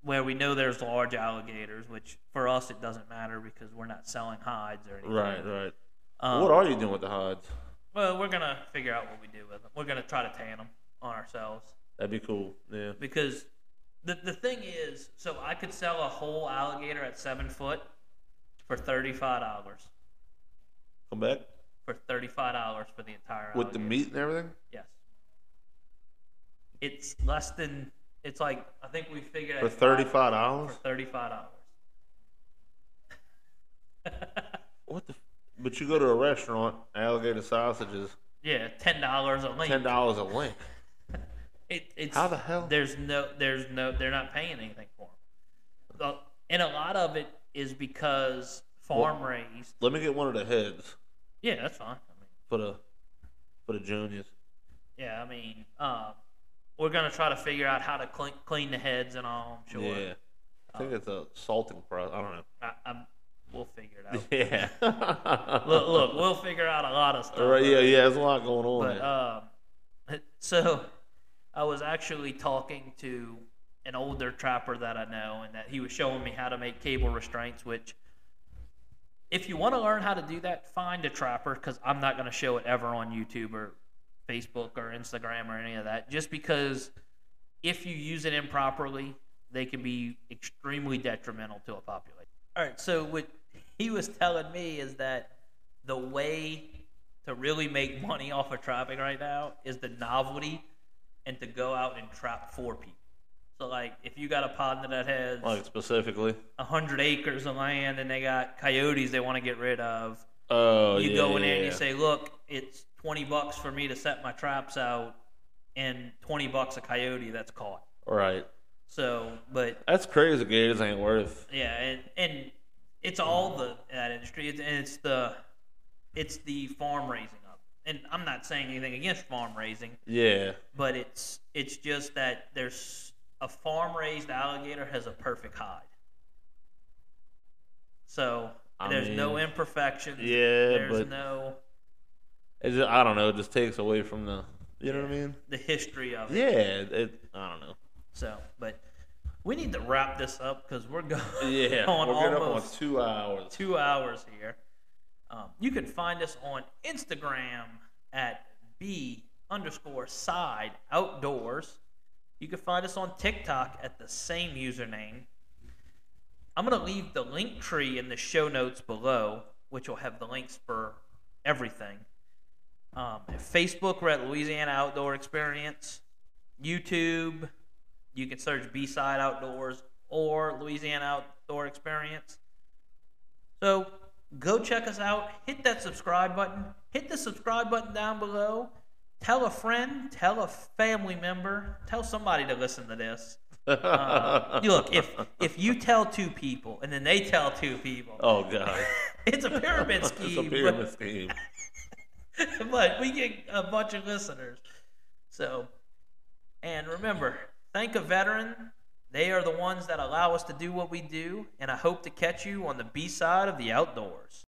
where we know there's large alligators, which for us it doesn't matter because we're not selling hides or anything. Right. Right. Um, what are you doing with the hides? Well, we're going to figure out what we do with them. We're going to try to tan them on ourselves That'd be cool. Yeah. because the the thing is, so I could sell a whole alligator at seven foot for thirty five dollars. Come back For thirty five dollars for the entire with the meat and everything. Yes. It's less than. It's like I think we figured For at thirty-five For dollars. thirty-five dollars. What the? f- But you go to a restaurant, alligator sausages, yeah, ten dollars a link. ten dollars a link. It, it's How the hell? There's no. There's no. They're not paying anything for them. And a lot of it is because farm raised. Let me get one of the heads Yeah, that's fine. I mean, for the for the juniors. yeah, I mean, uh, we're gonna try to figure out how to clean, clean the heads and all. I'm sure. Yeah. I think it's a salting process. I don't know. I, I'm, we'll figure it out. Yeah. look, look, we'll figure out a lot of stuff. Right, yeah, yeah. There's a lot going on. But um, so I was actually talking to an older trapper that I know, and that he was showing me how to make cable restraints. Which, if you want to learn how to do that, find a trapper because I'm not going to show it ever on YouTube or Facebook or Instagram or any of that. Just because if you use it improperly, they can be extremely detrimental to a population. All right, so what he was telling me is that the way to really make money off of trapping right now is the novelty and to go out and trap for people. So like if you got a partner that has like specifically. a hundred acres of land and they got coyotes they want to get rid of, Oh, you yeah, go in yeah, there and you say, Look, it's twenty bucks for me to set my traps out and twenty bucks a coyote that's caught. Right. So but That's crazy. Gators ain't worth. yeah, and and it's all the that industry. It's, and it's the it's the farm raising of. And I'm not saying anything against farm raising, Yeah. but it's it's just that there's a farm raised alligator has a perfect hide. So I there's no imperfections. Yeah, there's but no it just, I don't know. It just takes away from the. You know what I mean? the history of it. Yeah. It. I don't know. So, but we need to wrap this up because we're going Yeah. on we're getting up on almost two hours. two hours here. Um, you can find us on Instagram at b underscore side outdoors. You can find us on TikTok at the same username. I'm going to leave the link tree in the show notes below, which will have the links for everything. Um, Facebook, we're at Louisiana Outdoor Experience. YouTube, you can search B Side Outdoors or Louisiana Outdoor Experience. So go check us out. Hit that subscribe button. Hit the subscribe button down below. Tell a friend, tell a family member, tell somebody to listen to this. Uh, look, if if you tell two people and then they tell two people, oh god, it's a pyramid scheme. it's a pyramid scheme. But, we get a bunch of listeners. So, and remember, thank a veteran. They are the ones that allow us to do what we do, and I hope to catch you on the B side of the outdoors.